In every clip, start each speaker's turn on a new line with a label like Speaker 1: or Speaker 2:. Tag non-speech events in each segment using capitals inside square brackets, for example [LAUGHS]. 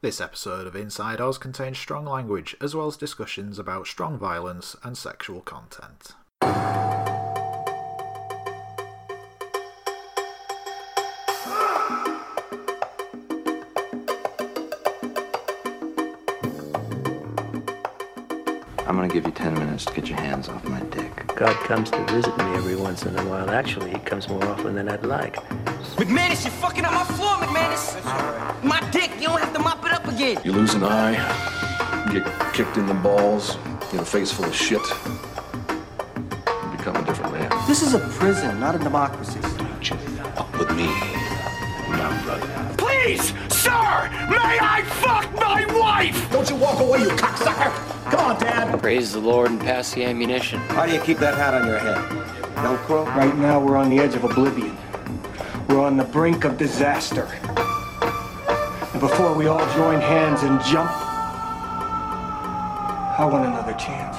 Speaker 1: This episode of Inside Oz contains strong language as well as discussions about strong violence and sexual content.
Speaker 2: I'm gonna give you 10 minutes to get your hands off my dick.
Speaker 3: God comes to visit me every once in a while. Actually, he comes more often than I'd like.
Speaker 4: McManus, you're fucking up my floor, McManus. My dick, you don't have to mop it up again.
Speaker 5: You lose an eye, get kicked in the balls, get a face full of shit, you become a different man.
Speaker 6: This is a prison, not a democracy.
Speaker 5: Don't you fuck with me, not brother.
Speaker 7: Please, sir, may I fuck my wife?
Speaker 8: Don't you walk away, you cocksucker! Come on, Dad.
Speaker 9: Praise the Lord and pass the ammunition.
Speaker 6: How do you keep that hat on your head? Velcro?
Speaker 10: Right now, we're on the edge of oblivion. We're on the brink of disaster. And before we all join hands and jump, I want another chance.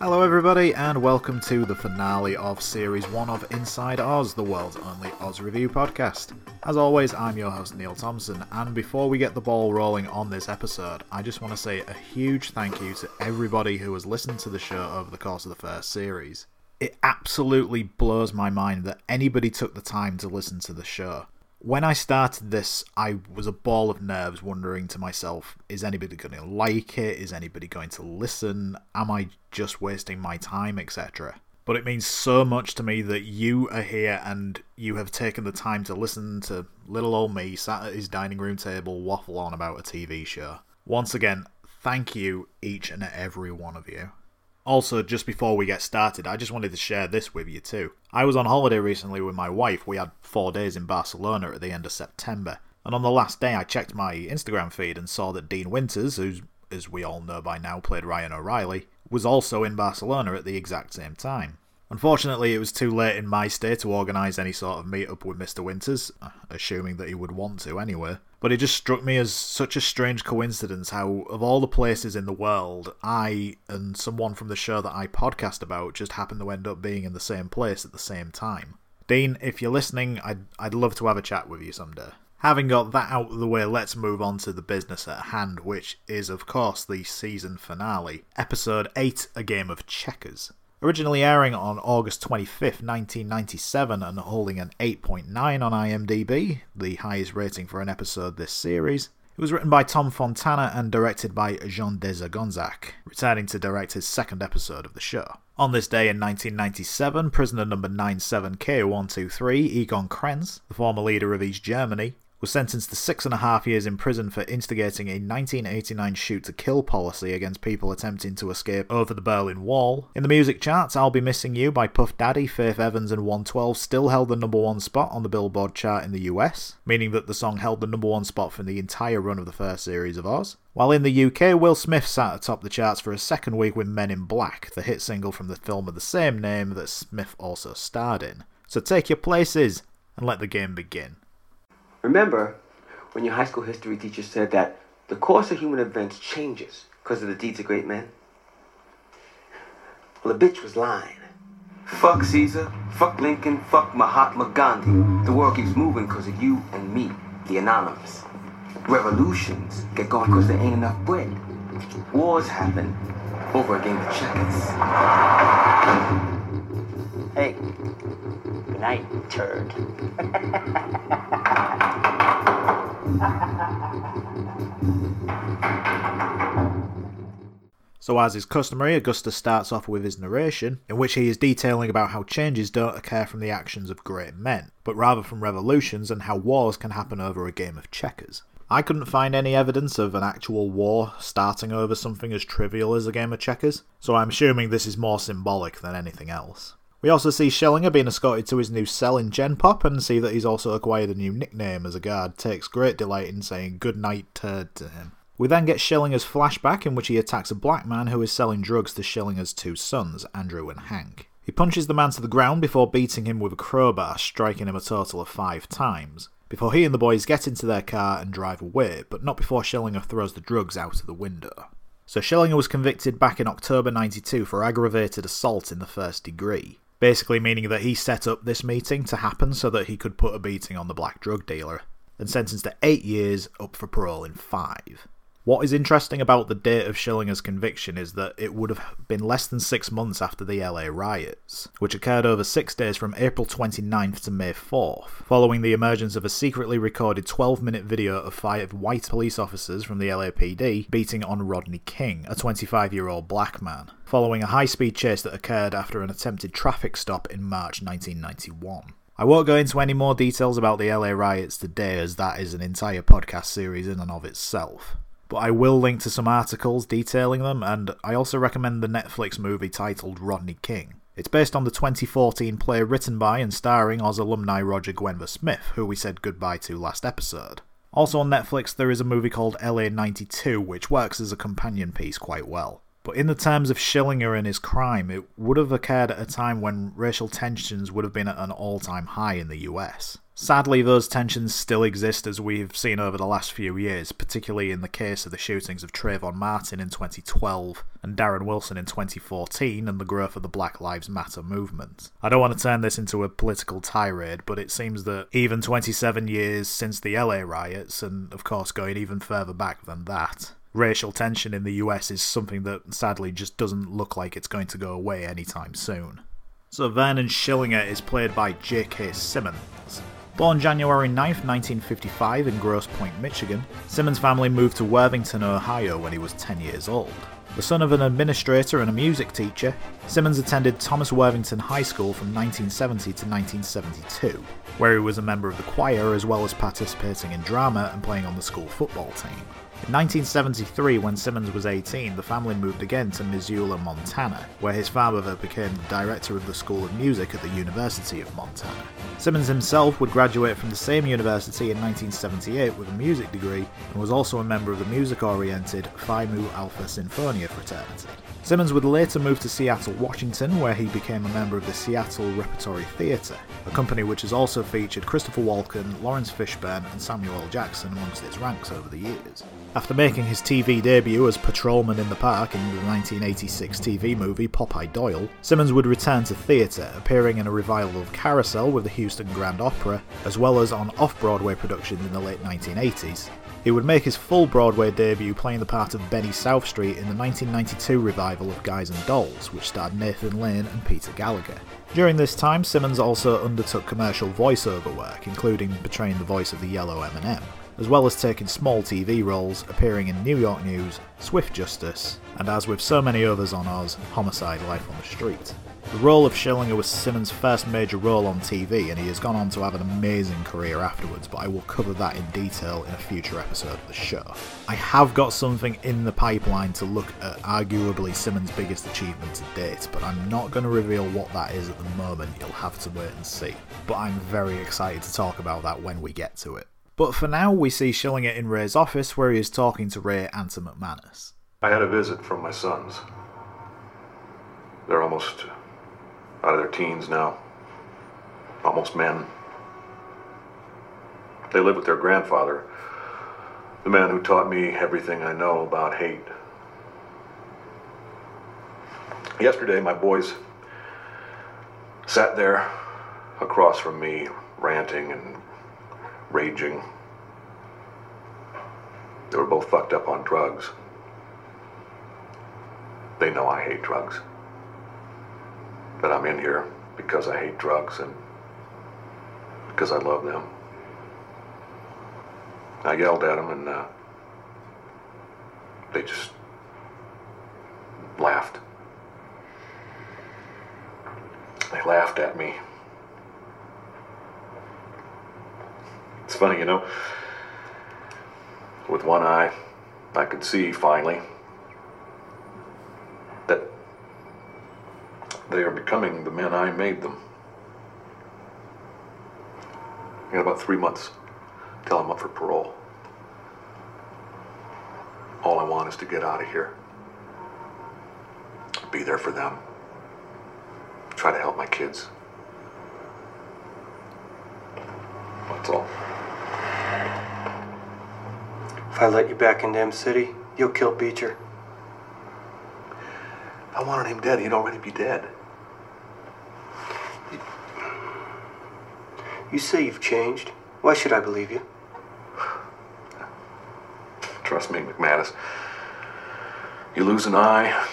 Speaker 1: Hello, everybody, and welcome to the finale of Series 1 of Inside Oz, the world's only Oz review podcast. As always, I'm your host, Neil Thompson, and before we get the ball rolling on this episode, I just want to say a huge thank you to everybody who has listened to the show over the course of the first series. It absolutely blows my mind that anybody took the time to listen to the show. When I started this, I was a ball of nerves wondering to myself, is anybody going to like it? Is anybody going to listen? Am I just wasting my time, etc.? But it means so much to me that you are here and you have taken the time to listen to little old me sat at his dining room table waffle on about a TV show. Once again, thank you, each and every one of you. Also, just before we get started, I just wanted to share this with you too. I was on holiday recently with my wife. We had four days in Barcelona at the end of September. And on the last day, I checked my Instagram feed and saw that Dean Winters, who, as we all know by now, played Ryan O'Reilly, was also in Barcelona at the exact same time. Unfortunately, it was too late in my stay to organise any sort of meet up with Mr. Winters, uh, assuming that he would want to anyway. But it just struck me as such a strange coincidence how, of all the places in the world, I and someone from the show that I podcast about just happened to end up being in the same place at the same time. Dean, if you're listening, I'd, I'd love to have a chat with you someday. Having got that out of the way, let's move on to the business at hand, which is, of course, the season finale, Episode 8 A Game of Checkers. Originally airing on August 25th, 1997, and holding an 8.9 on IMDb, the highest rating for an episode this series, it was written by Tom Fontana and directed by Jean de Segonzac, returning to direct his second episode of the show. On this day in 1997, prisoner number 97K123, Egon Krenz, the former leader of East Germany, was sentenced to six and a half years in prison for instigating a 1989 shoot to kill policy against people attempting to escape over the Berlin Wall. In the music charts, I'll Be Missing You by Puff Daddy, Faith Evans, and 112 still held the number one spot on the Billboard chart in the US, meaning that the song held the number one spot for the entire run of the first series of Oz. While in the UK, Will Smith sat atop the charts for a second week with Men in Black, the hit single from the film of the same name that Smith also starred in. So take your places and let the game begin.
Speaker 6: Remember when your high school history teacher said that the course of human events changes because of the deeds of great men? Well, the bitch was lying. Fuck Caesar, fuck Lincoln, fuck Mahatma Gandhi. The world keeps moving because of you and me, the anonymous. Revolutions get going because there ain't enough bread. Wars happen over a game of checkers. Hey, good night, turd. [LAUGHS]
Speaker 1: So, as is customary, Augustus starts off with his narration, in which he is detailing about how changes don't occur from the actions of great men, but rather from revolutions and how wars can happen over a game of checkers. I couldn't find any evidence of an actual war starting over something as trivial as a game of checkers, so I'm assuming this is more symbolic than anything else. We also see Schillinger being escorted to his new cell in Gen Pop and see that he's also acquired a new nickname as a guard takes great delight in saying good night turd to him. We then get Schillinger's flashback in which he attacks a black man who is selling drugs to Schillinger's two sons, Andrew and Hank. He punches the man to the ground before beating him with a crowbar, striking him a total of five times, before he and the boys get into their car and drive away, but not before Schillinger throws the drugs out of the window. So Schillinger was convicted back in October 92 for aggravated assault in the first degree. Basically meaning that he set up this meeting to happen so that he could put a beating on the black drug dealer, and sentenced to eight years, up for parole in five. What is interesting about the date of Schillinger's conviction is that it would have been less than six months after the LA riots, which occurred over six days from April 29th to May 4th, following the emergence of a secretly recorded 12 minute video of five white police officers from the LAPD beating on Rodney King, a 25 year old black man, following a high speed chase that occurred after an attempted traffic stop in March 1991. I won't go into any more details about the LA riots today, as that is an entire podcast series in and of itself but I will link to some articles detailing them, and I also recommend the Netflix movie titled Rodney King. It's based on the 2014 play written by and starring Oz alumni Roger Guenveur Smith, who we said goodbye to last episode. Also on Netflix, there is a movie called LA 92, which works as a companion piece quite well. But in the terms of Schillinger and his crime, it would have occurred at a time when racial tensions would have been at an all time high in the US. Sadly, those tensions still exist as we've seen over the last few years, particularly in the case of the shootings of Trayvon Martin in 2012 and Darren Wilson in 2014 and the growth of the Black Lives Matter movement. I don't want to turn this into a political tirade, but it seems that even 27 years since the LA riots, and of course going even further back than that, racial tension in the US is something that sadly just doesn't look like it's going to go away anytime soon. So Vernon Schillinger is played by J.K. Simmons. Born January 9, 1955, in Grosse Pointe, Michigan, Simmons' family moved to Worthington, Ohio when he was 10 years old. The son of an administrator and a music teacher, Simmons attended Thomas Worthington High School from 1970 to 1972, where he was a member of the choir as well as participating in drama and playing on the school football team. In 1973, when Simmons was 18, the family moved again to Missoula, Montana, where his father became the director of the School of Music at the University of Montana. Simmons himself would graduate from the same university in 1978 with a music degree and was also a member of the music oriented Phi Mu Alpha Sinfonia fraternity. Simmons would later move to Seattle, Washington, where he became a member of the Seattle Repertory Theatre, a company which has also featured Christopher Walken, Laurence Fishburne, and Samuel L. Jackson amongst its ranks over the years. After making his TV debut as patrolman in the park in the 1986 TV movie Popeye Doyle, Simmons would return to theatre, appearing in a revival of Carousel with the Houston Grand Opera, as well as on off Broadway productions in the late 1980s, he would make his full Broadway debut playing the part of Benny Southstreet in the 1992 revival of Guys and Dolls, which starred Nathan Lane and Peter Gallagher. During this time, Simmons also undertook commercial voiceover work, including portraying the voice of the Yellow M&M, as well as taking small TV roles, appearing in New York News, Swift Justice, and as with so many others on Oz, Homicide Life on the Street. The role of Schillinger was Simmons' first major role on TV, and he has gone on to have an amazing career afterwards, but I will cover that in detail in a future episode of the show. I have got something in the pipeline to look at arguably Simmons' biggest achievement to date, but I'm not going to reveal what that is at the moment, you'll have to wait and see. But I'm very excited to talk about that when we get to it. But for now, we see Schillinger in Ray's office where he is talking to Ray and to McManus.
Speaker 5: I had a visit from my sons. They're almost out of their teens now, almost men. They live with their grandfather, the man who taught me everything I know about hate. Yesterday, my boys sat there across from me, ranting and raging. They were both fucked up on drugs. They know I hate drugs that I'm in here because I hate drugs and because I love them. I yelled at them and uh, they just laughed. They laughed at me. It's funny, you know, with one eye, I could see finally that They are becoming the men I made them. I got about three months till I'm up for parole. All I want is to get out of here. Be there for them. Try to help my kids. That's all.
Speaker 10: I let you back in M City, you'll kill Beecher.
Speaker 5: If I wanted him dead, he'd already be dead.
Speaker 3: You say you've changed. Why should I believe you?
Speaker 5: Trust me, McManus. You lose an eye,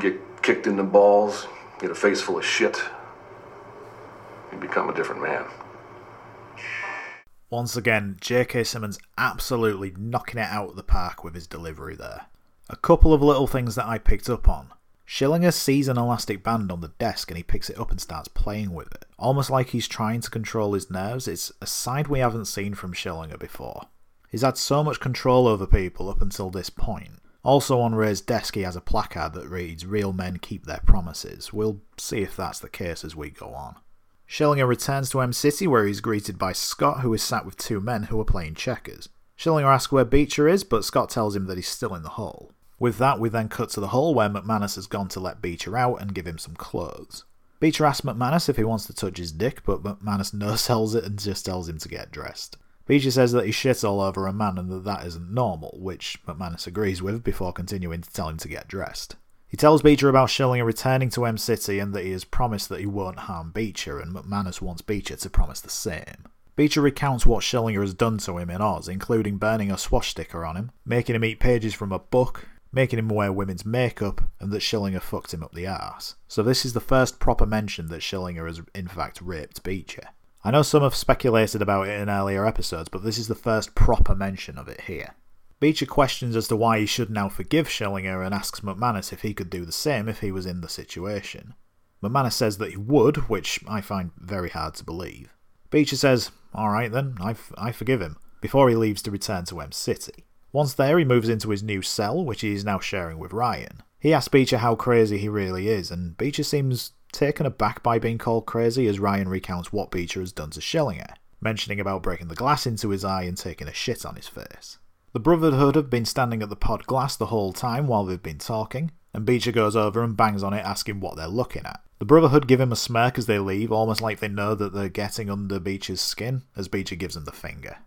Speaker 5: get kicked in the balls, get a face full of shit, you become a different man.
Speaker 1: Once again, J.K. Simmons absolutely knocking it out of the park with his delivery there. A couple of little things that I picked up on. Schillinger sees an elastic band on the desk and he picks it up and starts playing with it. Almost like he's trying to control his nerves. It's a side we haven't seen from Schillinger before. He's had so much control over people up until this point. Also on Ray's desk he has a placard that reads, Real men keep their promises. We'll see if that's the case as we go on. Schillinger returns to M City where he's greeted by Scott, who is sat with two men who are playing checkers. Schillinger asks where Beecher is, but Scott tells him that he's still in the hall. With that, we then cut to the hall where McManus has gone to let Beecher out and give him some clothes. Beecher asks McManus if he wants to touch his dick, but McManus [LAUGHS] no sells it and just tells him to get dressed. Beecher says that he shits all over a man and that that isn't normal, which McManus agrees with before continuing to tell him to get dressed. He tells Beecher about Schillinger returning to M City and that he has promised that he won't harm Beecher, and McManus wants Beecher to promise the same. Beecher recounts what Schillinger has done to him in Oz, including burning a swastika on him, making him eat pages from a book, making him wear women's makeup, and that Schillinger fucked him up the arse. So this is the first proper mention that Schillinger has in fact raped Beecher. I know some have speculated about it in earlier episodes, but this is the first proper mention of it here. Beecher questions as to why he should now forgive Schillinger and asks McManus if he could do the same if he was in the situation. McManus says that he would, which I find very hard to believe. Beecher says, Alright then, I, f- I forgive him, before he leaves to return to M City. Once there, he moves into his new cell, which he is now sharing with Ryan. He asks Beecher how crazy he really is, and Beecher seems taken aback by being called crazy as Ryan recounts what Beecher has done to Schillinger, mentioning about breaking the glass into his eye and taking a shit on his face. The Brotherhood have been standing at the pod glass the whole time while they've been talking, and Beecher goes over and bangs on it asking what they're looking at. The Brotherhood give him a smirk as they leave, almost like they know that they're getting under Beecher's skin, as Beecher gives them the finger.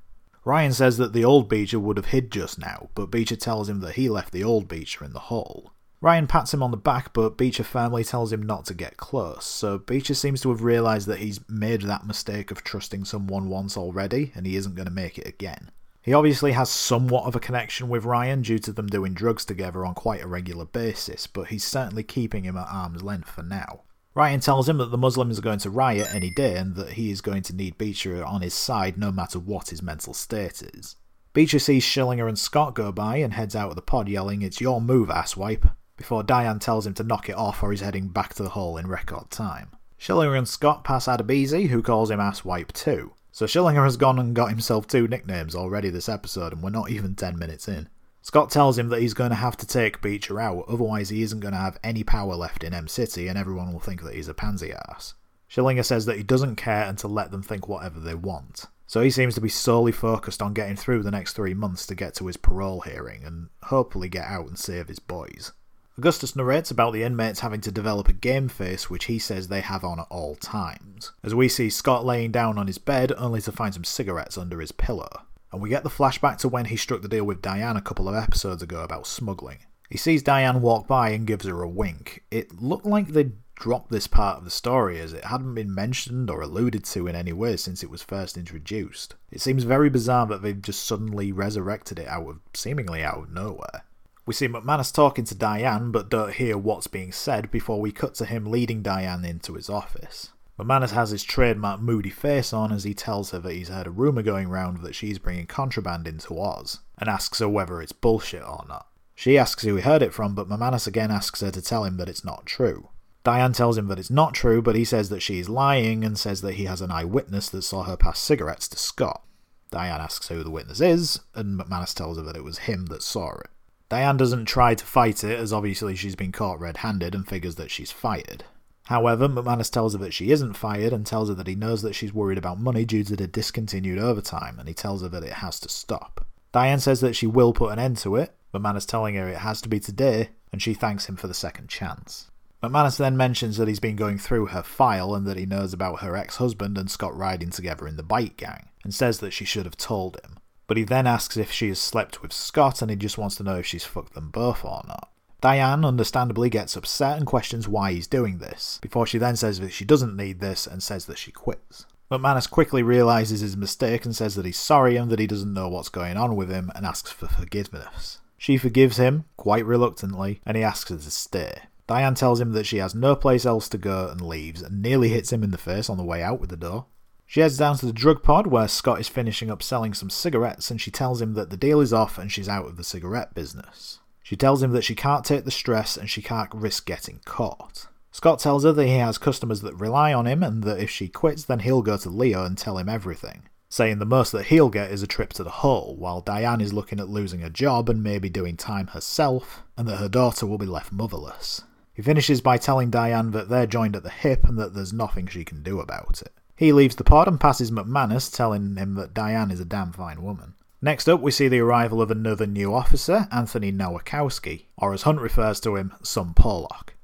Speaker 1: Ryan says that the old Beecher would have hid just now, but Beecher tells him that he left the old Beecher in the hall. Ryan pats him on the back, but Beecher firmly tells him not to get close, so Beecher seems to have realised that he's made that mistake of trusting someone once already, and he isn't going to make it again. He obviously has somewhat of a connection with Ryan due to them doing drugs together on quite a regular basis, but he's certainly keeping him at arm's length for now. Ryan tells him that the Muslims are going to riot any day and that he is going to need Beecher on his side no matter what his mental state is. Beecher sees Schillinger and Scott go by and heads out of the pod yelling, It's your move, asswipe, before Diane tells him to knock it off or he's heading back to the hall in record time. Schillinger and Scott pass Adebisi, who calls him asswipe too. So Schillinger has gone and got himself two nicknames already this episode, and we're not even 10 minutes in. Scott tells him that he's going to have to take Beecher out, otherwise he isn't going to have any power left in M City and everyone will think that he's a pansy ass. Schillinger says that he doesn't care and to let them think whatever they want. So he seems to be solely focused on getting through the next three months to get to his parole hearing and hopefully get out and save his boys. Augustus narrates about the inmates having to develop a game face which he says they have on at all times, as we see Scott laying down on his bed only to find some cigarettes under his pillow. And we get the flashback to when he struck the deal with Diane a couple of episodes ago about smuggling. He sees Diane walk by and gives her a wink. It looked like they'd dropped this part of the story as it hadn't been mentioned or alluded to in any way since it was first introduced. It seems very bizarre that they've just suddenly resurrected it out of seemingly out of nowhere. We see McManus talking to Diane, but don't hear what's being said before we cut to him leading Diane into his office. McManus has his trademark moody face on as he tells her that he's heard a rumour going round that she's bringing contraband into Oz, and asks her whether it's bullshit or not. She asks who he heard it from, but McManus again asks her to tell him that it's not true. Diane tells him that it's not true, but he says that she is lying and says that he has an eyewitness that saw her pass cigarettes to Scott. Diane asks who the witness is, and McManus tells her that it was him that saw it. Diane doesn't try to fight it, as obviously she's been caught red handed and figures that she's fired. However, McManus tells her that she isn't fired and tells her that he knows that she's worried about money due to the discontinued overtime, and he tells her that it has to stop. Diane says that she will put an end to it, but McManus telling her it has to be today, and she thanks him for the second chance. McManus then mentions that he's been going through her file and that he knows about her ex husband and Scott riding together in the bike gang, and says that she should have told him but he then asks if she has slept with Scott and he just wants to know if she's fucked them both or not. Diane understandably gets upset and questions why he's doing this, before she then says that she doesn't need this and says that she quits. McManus quickly realizes his mistake and says that he's sorry and that he doesn't know what's going on with him and asks for forgiveness. She forgives him, quite reluctantly, and he asks her to stay. Diane tells him that she has no place else to go and leaves and nearly hits him in the face on the way out with the door. She heads down to the drug pod where Scott is finishing up selling some cigarettes and she tells him that the deal is off and she's out of the cigarette business. She tells him that she can't take the stress and she can't risk getting caught. Scott tells her that he has customers that rely on him and that if she quits, then he'll go to Leo and tell him everything saying the most that he'll get is a trip to the hole, while Diane is looking at losing a job and maybe doing time herself, and that her daughter will be left motherless. He finishes by telling Diane that they're joined at the hip and that there's nothing she can do about it. He leaves the pod and passes McManus, telling him that Diane is a damn fine woman. Next up, we see the arrival of another new officer, Anthony Nowakowski, or as Hunt refers to him, some Pollock.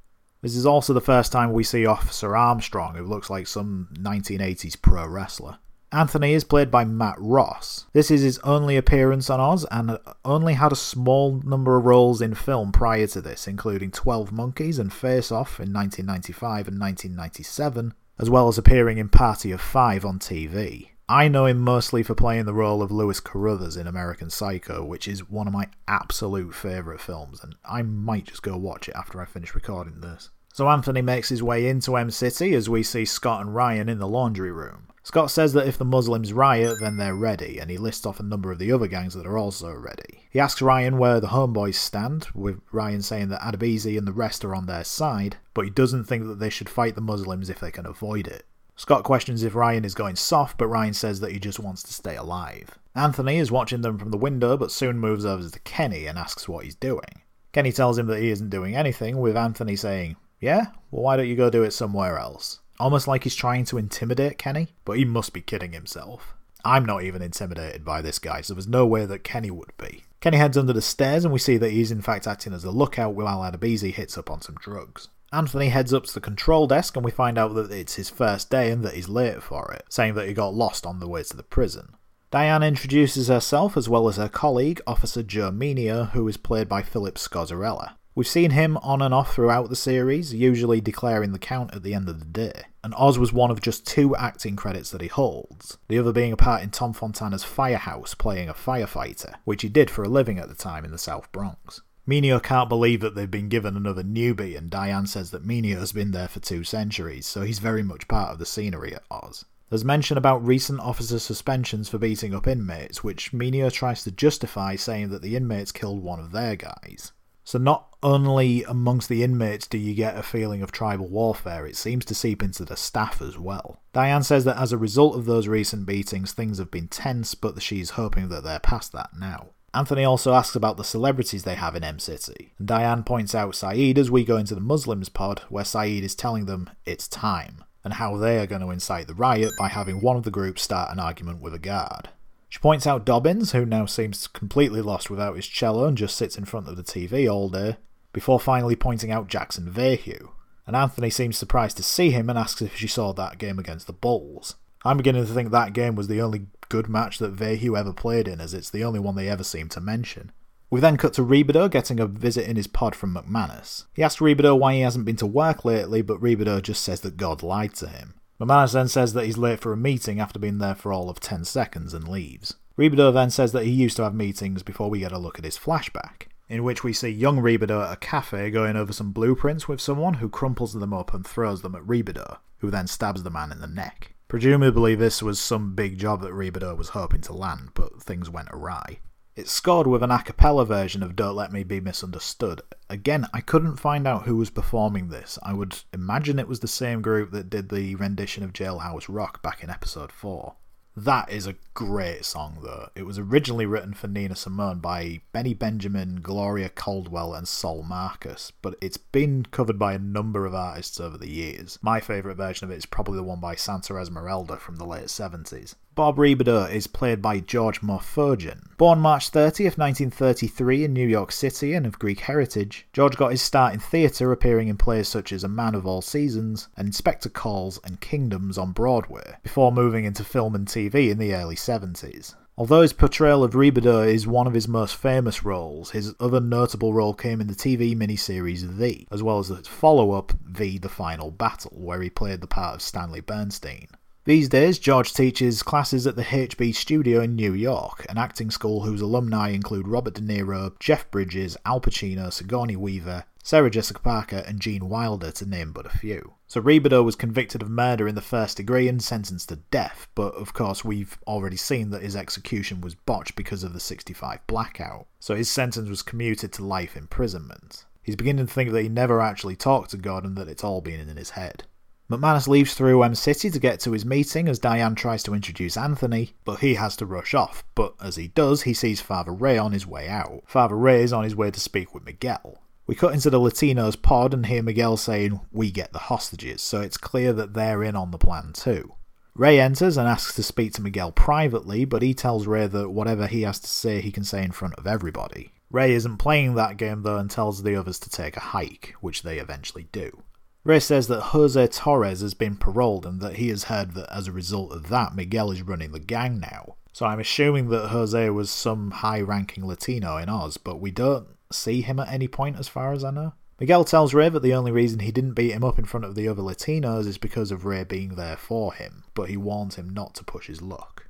Speaker 1: This is also the first time we see Officer Armstrong, who looks like some 1980s pro wrestler. Anthony is played by Matt Ross. This is his only appearance on Oz and only had a small number of roles in film prior to this, including 12 Monkeys and Face Off in 1995 and 1997, as well as appearing in Party of Five on TV. I know him mostly for playing the role of Lewis Carruthers in American Psycho, which is one of my absolute favourite films, and I might just go watch it after I finish recording this. So Anthony makes his way into M City as we see Scott and Ryan in the laundry room. Scott says that if the Muslims riot, then they're ready, and he lists off a number of the other gangs that are also ready. He asks Ryan where the homeboys stand, with Ryan saying that Adebisi and the rest are on their side, but he doesn't think that they should fight the Muslims if they can avoid it. Scott questions if Ryan is going soft, but Ryan says that he just wants to stay alive. Anthony is watching them from the window, but soon moves over to Kenny and asks what he's doing. Kenny tells him that he isn't doing anything, with Anthony saying, Yeah? Well, why don't you go do it somewhere else? Almost like he's trying to intimidate Kenny, but he must be kidding himself. I'm not even intimidated by this guy, so there's no way that Kenny would be. Kenny heads under the stairs and we see that he's in fact acting as a lookout while Adebisi hits up on some drugs. Anthony heads up to the control desk and we find out that it's his first day and that he's late for it, saying that he got lost on the way to the prison. Diane introduces herself as well as her colleague, Officer Meanier, who is played by Philip Scozzarella. We've seen him on and off throughout the series, usually declaring the count at the end of the day, and Oz was one of just two acting credits that he holds, the other being a part in Tom Fontana's Firehouse playing a firefighter, which he did for a living at the time in the South Bronx. Meanier can't believe that they've been given another newbie, and Diane says that Meanier has been there for two centuries, so he's very much part of the scenery at Oz. There's mention about recent officer suspensions for beating up inmates, which Meanier tries to justify saying that the inmates killed one of their guys. So not only amongst the inmates do you get a feeling of tribal warfare, it seems to seep into the staff as well. Diane says that as a result of those recent beatings, things have been tense, but she's hoping that they're past that now. Anthony also asks about the celebrities they have in M City, and Diane points out Saeed as we go into the Muslims pod, where Saeed is telling them it's time, and how they are going to incite the riot by having one of the groups start an argument with a guard. She points out Dobbins, who now seems completely lost without his cello and just sits in front of the TV all day, before finally pointing out Jackson Vahue. And Anthony seems surprised to see him and asks if she saw that game against the Bulls. I'm beginning to think that game was the only good match that Vahue ever played in, as it's the only one they ever seem to mention. We then cut to Rebadow getting a visit in his pod from McManus. He asks Rebadow why he hasn't been to work lately, but Rebadow just says that God lied to him. McManus then says that he's late for a meeting after being there for all of 10 seconds and leaves. Rebadow then says that he used to have meetings before we get a look at his flashback, in which we see young Rebadow at a cafe going over some blueprints with someone who crumples them up and throws them at Rebadow, who then stabs the man in the neck. Presumably, this was some big job that Rebadow was hoping to land, but things went awry. It's scored with an a cappella version of Don't Let Me Be Misunderstood. Again, I couldn't find out who was performing this. I would imagine it was the same group that did the rendition of Jailhouse Rock back in episode 4. That is a great song, though. It was originally written for Nina Simone by Benny Benjamin, Gloria Caldwell, and Sol Marcus, but it's been covered by a number of artists over the years. My favourite version of it is probably the one by Santa Esmeralda from the late 70s. Bob Rebadow is played by George Morfogen. Born March 30th, 1933 in New York City and of Greek heritage, George got his start in theatre appearing in plays such as A Man of All Seasons and Inspector Calls and Kingdoms on Broadway, before moving into film and TV in the early 70s. Although his portrayal of Rebadow is one of his most famous roles, his other notable role came in the TV miniseries The, as well as its follow up, V The Final Battle, where he played the part of Stanley Bernstein. These days, George teaches classes at the HB Studio in New York, an acting school whose alumni include Robert De Niro, Jeff Bridges, Al Pacino, Sigourney Weaver, Sarah Jessica Parker, and Gene Wilder, to name but a few. So Rebadow was convicted of murder in the first degree and sentenced to death, but of course we've already seen that his execution was botched because of the 65 blackout, so his sentence was commuted to life imprisonment. He's beginning to think that he never actually talked to God and that it's all been in his head. McManus leaves through M City to get to his meeting as Diane tries to introduce Anthony, but he has to rush off. But as he does, he sees Father Ray on his way out. Father Ray is on his way to speak with Miguel. We cut into the Latinos pod and hear Miguel saying, We get the hostages, so it's clear that they're in on the plan too. Ray enters and asks to speak to Miguel privately, but he tells Ray that whatever he has to say, he can say in front of everybody. Ray isn't playing that game though and tells the others to take a hike, which they eventually do. Ray says that Jose Torres has been paroled and that he has heard that as a result of that, Miguel is running the gang now. So I'm assuming that Jose was some high ranking Latino in Oz, but we don't see him at any point as far as I know. Miguel tells Ray that the only reason he didn't beat him up in front of the other Latinos is because of Ray being there for him, but he warns him not to push his luck.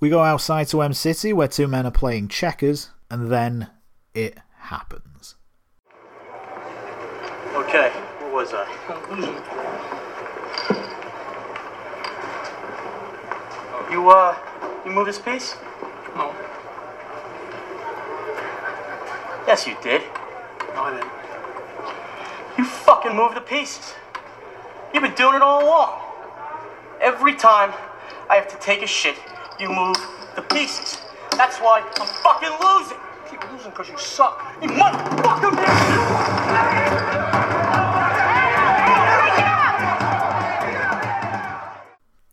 Speaker 1: We go outside to M City where two men are playing checkers, and then it happens.
Speaker 11: Okay, was I? You, uh, you move this piece? No. Yes, you did. No, I didn't. You fucking moved the pieces. You've been doing it all along. Every time I have to take a shit, you move the pieces. That's why I'm fucking losing. Keep losing because you suck. You motherfucker,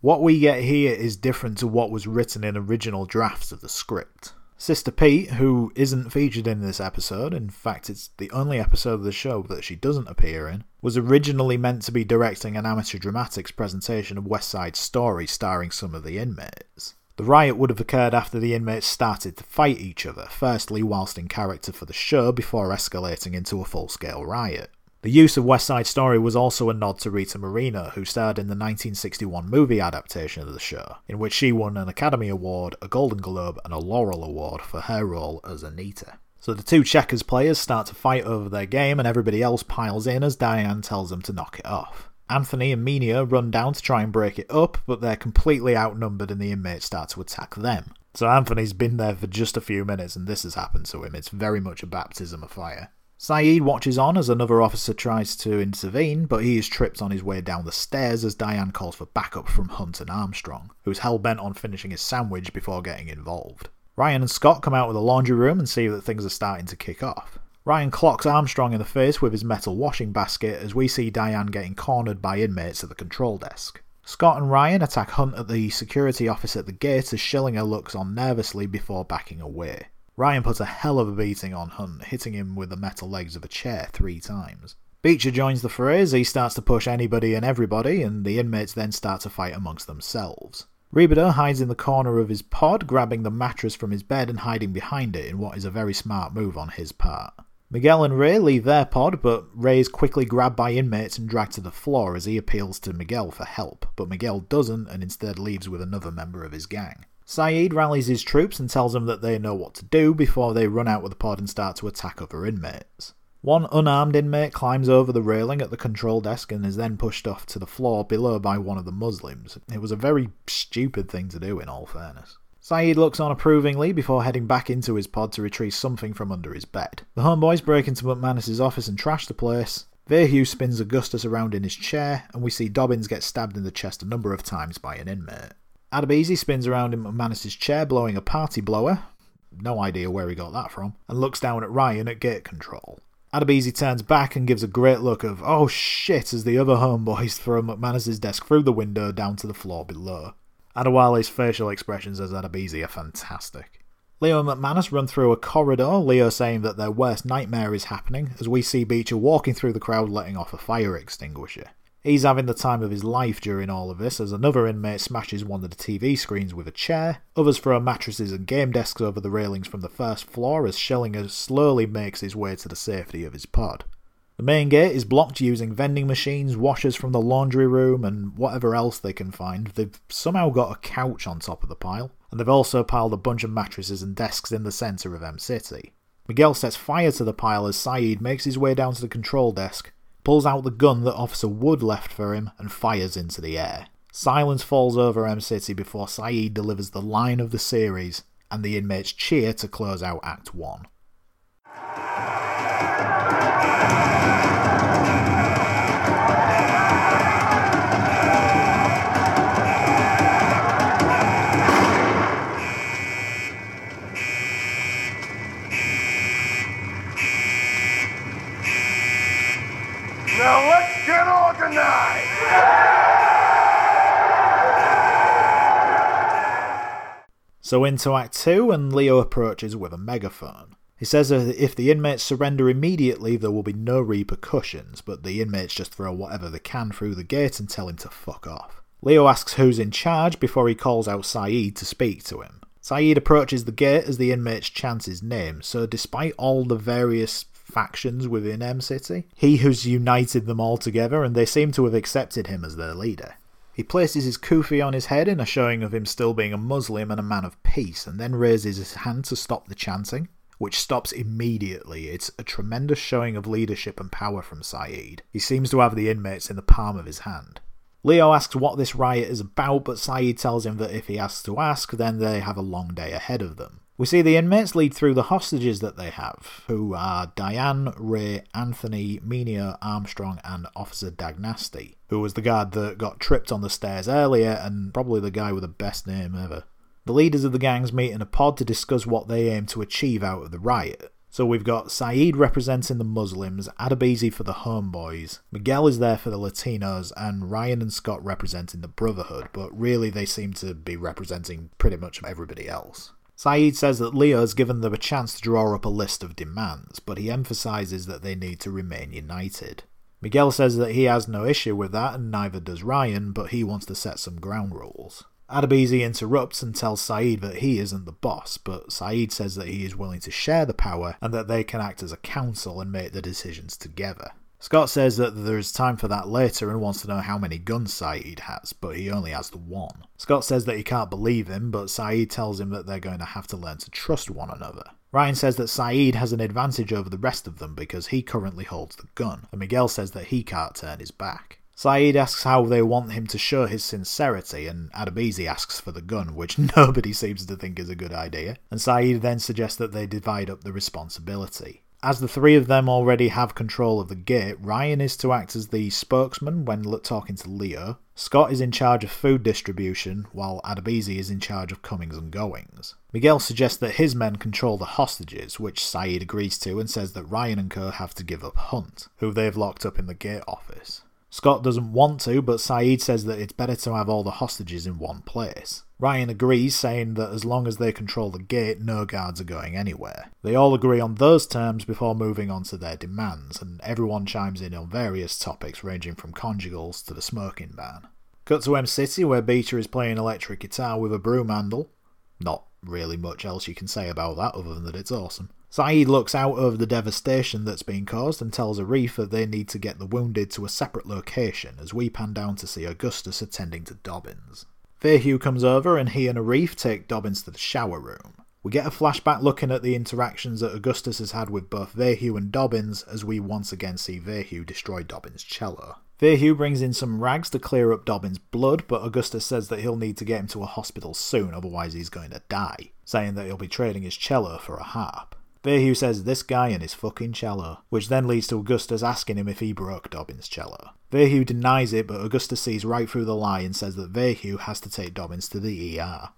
Speaker 1: What we get here is different to what was written in original drafts of the script. Sister Pete, who isn't featured in this episode, in fact, it's the only episode of the show that she doesn't appear in, was originally meant to be directing an amateur dramatics presentation of West Side Story starring some of the inmates. The riot would have occurred after the inmates started to fight each other, firstly whilst in character for the show before escalating into a full scale riot. The use of West Side Story was also a nod to Rita Moreno, who starred in the 1961 movie adaptation of the show, in which she won an Academy Award, a Golden Globe, and a Laurel Award for her role as Anita. So the two checkers players start to fight over their game, and everybody else piles in as Diane tells them to knock it off. Anthony and Menia run down to try and break it up, but they're completely outnumbered and the inmates start to attack them. So Anthony's been there for just a few minutes and this has happened to him. It's very much a baptism of fire. Saeed watches on as another officer tries to intervene, but he is tripped on his way down the stairs as Diane calls for backup from Hunt and Armstrong, who's hell bent on finishing his sandwich before getting involved. Ryan and Scott come out with a laundry room and see that things are starting to kick off. Ryan clocks Armstrong in the face with his metal washing basket as we see Diane getting cornered by inmates at the control desk. Scott and Ryan attack Hunt at the security office at the gate as Schillinger looks on nervously before backing away. Ryan puts a hell of a beating on Hunt, hitting him with the metal legs of a chair three times. Beecher joins the fray as he starts to push anybody and everybody, and the inmates then start to fight amongst themselves. Rebadow hides in the corner of his pod, grabbing the mattress from his bed and hiding behind it in what is a very smart move on his part. Miguel and Ray leave their pod, but Ray is quickly grabbed by inmates and dragged to the floor as he appeals to Miguel for help, but Miguel doesn't and instead leaves with another member of his gang. Saeed rallies his troops and tells them that they know what to do before they run out with the pod and start to attack other inmates. One unarmed inmate climbs over the railing at the control desk and is then pushed off to the floor below by one of the Muslims. It was a very stupid thing to do, in all fairness. Saeed looks on approvingly before heading back into his pod to retrieve something from under his bed. The homeboys break into McManus's office and trash the place. Vahue spins Augustus around in his chair, and we see Dobbins get stabbed in the chest a number of times by an inmate. Adebisi spins around in McManus's chair, blowing a party blower. No idea where he got that from. And looks down at Ryan at gate control. Adebisi turns back and gives a great look of, oh shit, as the other homeboys [LAUGHS] throw McManus's desk through the window down to the floor below. Adewale's facial expressions as Adebisi are fantastic. Leo and McManus run through a corridor, Leo saying that their worst nightmare is happening, as we see Beecher walking through the crowd letting off a fire extinguisher. He's having the time of his life during all of this as another inmate smashes one of the TV screens with a chair, others throw mattresses and game desks over the railings from the first floor as Schillinger slowly makes his way to the safety of his pod. The main gate is blocked using vending machines, washers from the laundry room, and whatever else they can find. They've somehow got a couch on top of the pile, and they've also piled a bunch of mattresses and desks in the centre of M City. Miguel sets fire to the pile as Saeed makes his way down to the control desk, pulls out the gun that Officer Wood left for him, and fires into the air. Silence falls over M City before Saeed delivers the line of the series, and the inmates cheer to close out Act 1. So into Act 2, and Leo approaches with a megaphone. He says that if the inmates surrender immediately, there will be no repercussions, but the inmates just throw whatever they can through the gate and tell him to fuck off. Leo asks who's in charge before he calls out Saeed to speak to him. Saeed approaches the gate as the inmates chant his name, so despite all the various factions within M City, he has united them all together and they seem to have accepted him as their leader. He places his kufi on his head in a showing of him still being a Muslim and a man of peace, and then raises his hand to stop the chanting, which stops immediately. It's a tremendous showing of leadership and power from Saeed. He seems to have the inmates in the palm of his hand. Leo asks what this riot is about, but Saeed tells him that if he has to ask, then they have a long day ahead of them. We see the inmates lead through the hostages that they have, who are Diane, Ray, Anthony, Menia, Armstrong, and Officer Dagnasty, who was the guard that got tripped on the stairs earlier and probably the guy with the best name ever. The leaders of the gangs meet in a pod to discuss what they aim to achieve out of the riot. So we've got Saeed representing the Muslims, Adebisi for the Homeboys, Miguel is there for the Latinos, and Ryan and Scott representing the Brotherhood, but really they seem to be representing pretty much everybody else. Saeed says that Leo has given them a chance to draw up a list of demands, but he emphasises that they need to remain united. Miguel says that he has no issue with that, and neither does Ryan, but he wants to set some ground rules. Adebisi interrupts and tells Saeed that he isn't the boss, but Saeed says that he is willing to share the power and that they can act as a council and make the decisions together. Scott says that there is time for that later and wants to know how many guns Saeed has, but he only has the one. Scott says that he can't believe him, but Saeed tells him that they're going to have to learn to trust one another. Ryan says that Saeed has an advantage over the rest of them because he currently holds the gun, and Miguel says that he can't turn his back. Saeed asks how they want him to show his sincerity, and Adebisi asks for the gun, which [LAUGHS] nobody seems to think is a good idea, and Saeed then suggests that they divide up the responsibility. As the three of them already have control of the gate, Ryan is to act as the spokesman when talking to Leo. Scott is in charge of food distribution, while Adebisi is in charge of comings and goings. Miguel suggests that his men control the hostages, which Saeed agrees to and says that Ryan and co have to give up Hunt, who they've locked up in the gate office. Scott doesn't want to, but Saeed says that it's better to have all the hostages in one place. Ryan agrees, saying that as long as they control the gate, no guards are going anywhere. They all agree on those terms before moving on to their demands, and everyone chimes in on various topics ranging from conjugals to the smoking ban. Cut to M City, where Beecher is playing electric guitar with a broom handle. Not really much else you can say about that other than that it's awesome. Saeed looks out over the devastation that's been caused and tells Arif that they need to get the wounded to a separate location as we pan down to see Augustus attending to Dobbins. Vahue comes over and he and Arif take Dobbins to the shower room. We get a flashback looking at the interactions that Augustus has had with both Vahue and Dobbins as we once again see Vahue destroy Dobbins' cello. Vahue brings in some rags to clear up Dobbins' blood, but Augustus says that he'll need to get him to a hospital soon, otherwise he's going to die, saying that he'll be trading his cello for a harp. Vahue says this guy and his fucking cello, which then leads to Augustus asking him if he broke Dobbins' cello. Vahue denies it, but Augustus sees right through the lie and says that Vahue has to take Dobbins to the ER.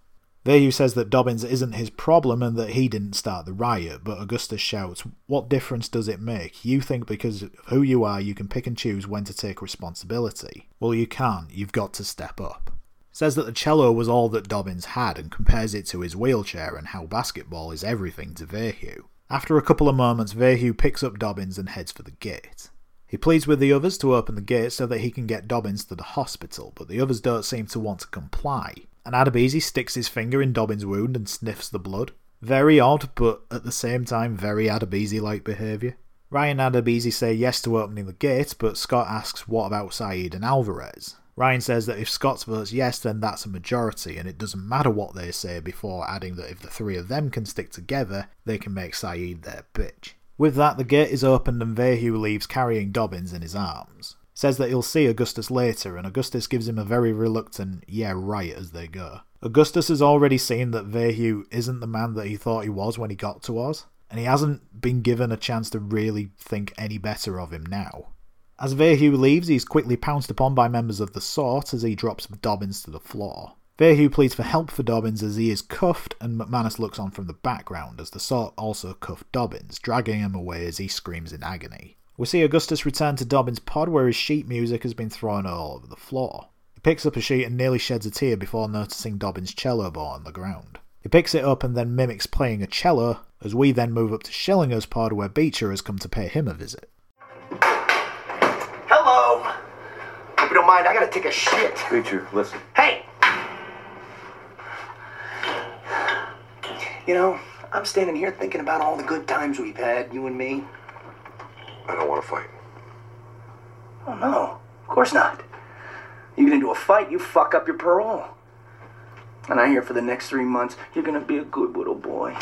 Speaker 1: Vahue says that Dobbins isn't his problem and that he didn't start the riot, but Augustus shouts, What difference does it make? You think because of who you are you can pick and choose when to take responsibility. Well, you can't, you've got to step up. Says that the cello was all that Dobbins had and compares it to his wheelchair and how basketball is everything to Vahue. After a couple of moments, Vahue picks up Dobbins and heads for the gate. He pleads with the others to open the gate so that he can get Dobbins to the hospital, but the others don't seem to want to comply. And Adebisi sticks his finger in Dobbins' wound and sniffs the blood. Very odd, but at the same time very Adebisi like behaviour. Ryan and Adebisi say yes to opening the gate, but Scott asks what about Saeed and Alvarez. Ryan says that if Scott votes yes, then that's a majority, and it doesn't matter what they say before adding that if the three of them can stick together, they can make Saeed their bitch. With that, the gate is opened and Vahue leaves carrying Dobbins in his arms. Says that he'll see Augustus later, and Augustus gives him a very reluctant, yeah, right, as they go. Augustus has already seen that Vahue isn't the man that he thought he was when he got to Oz, and he hasn't been given a chance to really think any better of him now. As Vahue leaves, he's quickly pounced upon by members of the Sort as he drops Dobbins to the floor. Vahue pleads for help for Dobbins as he is cuffed, and McManus looks on from the background as the Sort also cuff Dobbins, dragging him away as he screams in agony. We see Augustus return to Dobbins' pod where his sheet music has been thrown all over the floor. He picks up a sheet and nearly sheds a tear before noticing Dobbins' cello bow on the ground. He picks it up and then mimics playing a cello, as we then move up to Schillinger's pod where Beecher has come to pay him a visit.
Speaker 8: Hello. Hope you don't mind. I gotta take a shit.
Speaker 6: Beecher, listen.
Speaker 8: Hey. You know, I'm standing here thinking about all the good times we've had, you and me.
Speaker 5: I don't want to fight.
Speaker 8: Oh no, of course not. You get into a fight, you fuck up your parole. And I hear for the next three months, you're gonna be a good little boy.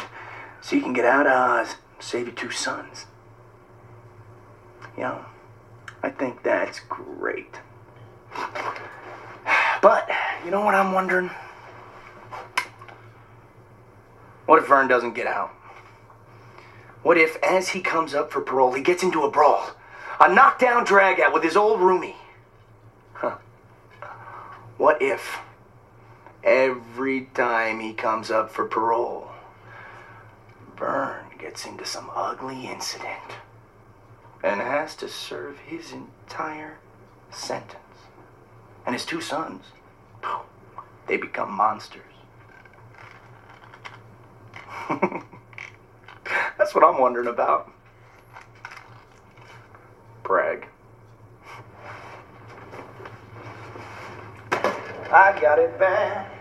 Speaker 8: So you can get out of Oz, and save your two sons. You know, I think that's great. But, you know what I'm wondering? What if Vern doesn't get out? What if, as he comes up for parole, he gets into a brawl? A knockdown dragout with his old roomie? Huh. What if, every time he comes up for parole, Vern gets into some ugly incident and has to serve his entire sentence? And his two sons, they become monsters. [LAUGHS] That's what I'm wondering about. Brag. I got it back.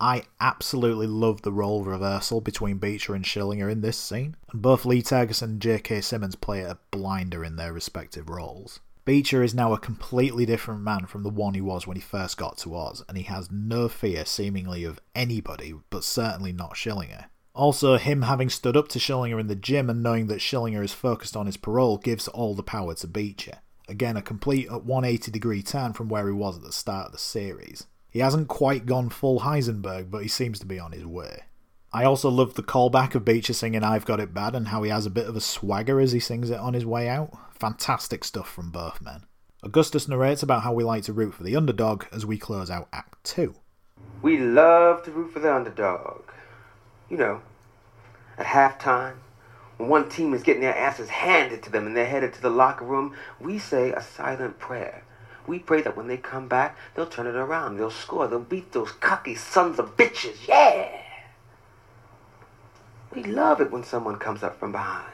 Speaker 1: I absolutely love the role reversal between Beecher and Schillinger in this scene, and both Lee Tergesen and J.K. Simmons play a blinder in their respective roles. Beecher is now a completely different man from the one he was when he first got to Oz, and he has no fear seemingly of anybody, but certainly not Schillinger. Also, him having stood up to Schillinger in the gym and knowing that Schillinger is focused on his parole gives all the power to Beecher. Again, a complete uh, 180 degree turn from where he was at the start of the series. He hasn't quite gone full Heisenberg, but he seems to be on his way. I also love the callback of Beecher singing I've Got It Bad and how he has a bit of a swagger as he sings it on his way out. Fantastic stuff from both men. Augustus narrates about how we like to root for the underdog as we close out Act 2.
Speaker 6: We love to root for the underdog. You know, at halftime, when one team is getting their asses handed to them and they're headed to the locker room, we say a silent prayer. We pray that when they come back, they'll turn it around, they'll score, they'll beat those cocky sons of bitches. Yeah! We love it when someone comes up from behind.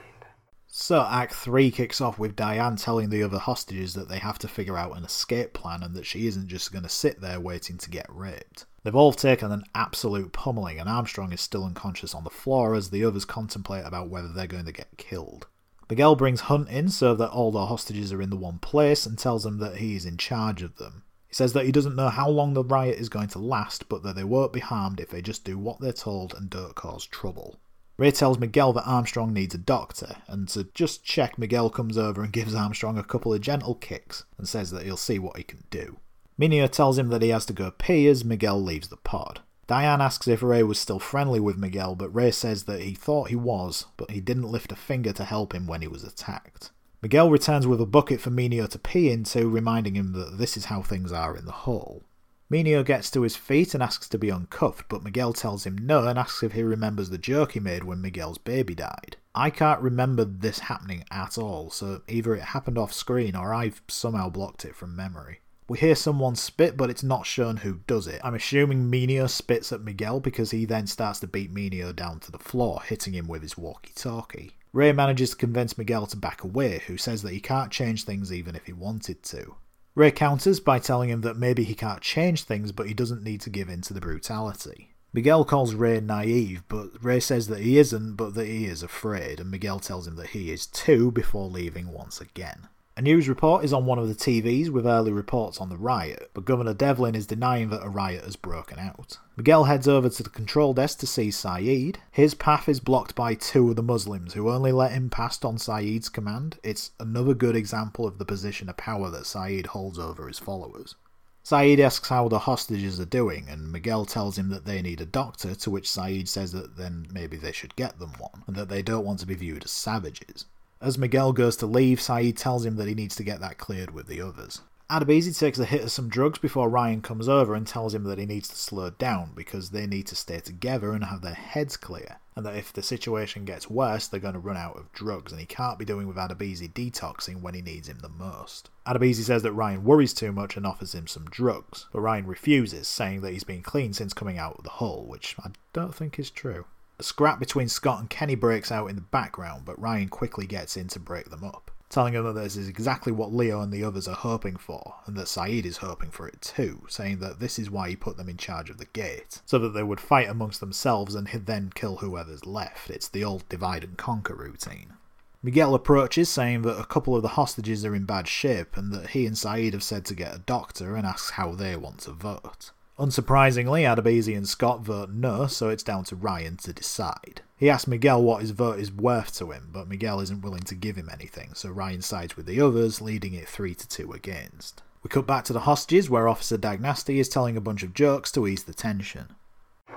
Speaker 1: So, Act 3 kicks off with Diane telling the other hostages that they have to figure out an escape plan and that she isn't just going to sit there waiting to get raped. They've all taken an absolute pummeling, and Armstrong is still unconscious on the floor as the others contemplate about whether they're going to get killed. Miguel brings Hunt in so that all the hostages are in the one place and tells them that he is in charge of them. He says that he doesn't know how long the riot is going to last, but that they won't be harmed if they just do what they're told and don't cause trouble. Ray tells Miguel that Armstrong needs a doctor, and to just check, Miguel comes over and gives Armstrong a couple of gentle kicks and says that he'll see what he can do. Mineo tells him that he has to go pee as Miguel leaves the pod. Diane asks if Ray was still friendly with Miguel, but Ray says that he thought he was, but he didn't lift a finger to help him when he was attacked. Miguel returns with a bucket for Mineo to pee into, reminding him that this is how things are in the hole. Mineo gets to his feet and asks to be uncuffed, but Miguel tells him no and asks if he remembers the joke he made when Miguel's baby died. I can't remember this happening at all, so either it happened off screen or I've somehow blocked it from memory. We hear someone spit, but it's not shown who does it. I'm assuming Mineo spits at Miguel because he then starts to beat Mineo down to the floor, hitting him with his walkie talkie. Ray manages to convince Miguel to back away, who says that he can't change things even if he wanted to. Ray counters by telling him that maybe he can't change things, but he doesn't need to give in to the brutality. Miguel calls Ray naive, but Ray says that he isn't, but that he is afraid, and Miguel tells him that he is too before leaving once again. A news report is on one of the TVs with early reports on the riot, but Governor Devlin is denying that a riot has broken out. Miguel heads over to the control desk to see Saeed. His path is blocked by two of the Muslims who only let him past on Saeed's command. It's another good example of the position of power that Saeed holds over his followers. Saeed asks how the hostages are doing, and Miguel tells him that they need a doctor, to which Saeed says that then maybe they should get them one, and that they don't want to be viewed as savages. As Miguel goes to leave, Saeed tells him that he needs to get that cleared with the others. Adebisi takes a hit of some drugs before Ryan comes over and tells him that he needs to slow down because they need to stay together and have their heads clear, and that if the situation gets worse, they're going to run out of drugs, and he can't be doing with Adebisi detoxing when he needs him the most. Adebisi says that Ryan worries too much and offers him some drugs, but Ryan refuses, saying that he's been clean since coming out of the hole, which I don't think is true. A scrap between Scott and Kenny breaks out in the background, but Ryan quickly gets in to break them up, telling him that this is exactly what Leo and the others are hoping for, and that Saeed is hoping for it too, saying that this is why he put them in charge of the gate, so that they would fight amongst themselves and then kill whoever's left. It's the old divide and conquer routine. Miguel approaches, saying that a couple of the hostages are in bad shape and that he and Saeed have said to get a doctor and asks how they want to vote. Unsurprisingly, Adebisi and Scott vote no, so it's down to Ryan to decide. He asks Miguel what his vote is worth to him, but Miguel isn't willing to give him anything, so Ryan sides with the others, leading it 3 to 2 against. We cut back to the hostages, where Officer Dagnasty is telling a bunch of jokes to ease the tension.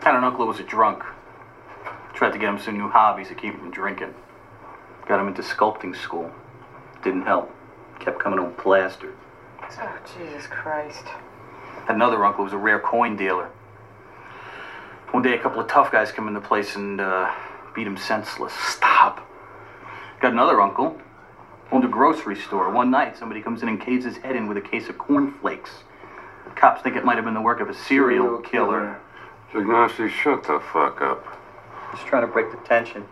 Speaker 11: Had an uncle who was a drunk. Tried to get him some new hobbies to keep him from drinking. Got him into sculpting school. Didn't help. Kept coming home plastered.
Speaker 12: Oh, Jesus Christ.
Speaker 11: Had another uncle who was a rare coin dealer. One day, a couple of tough guys come in the place and uh, beat him senseless. Stop. Got another uncle. Owned a grocery store. One night, somebody comes in and caves his head in with a case of cornflakes. Cops think it might have been the work of a serial killer.
Speaker 5: Ignacy, shut the fuck up.
Speaker 11: Just trying to break the tension.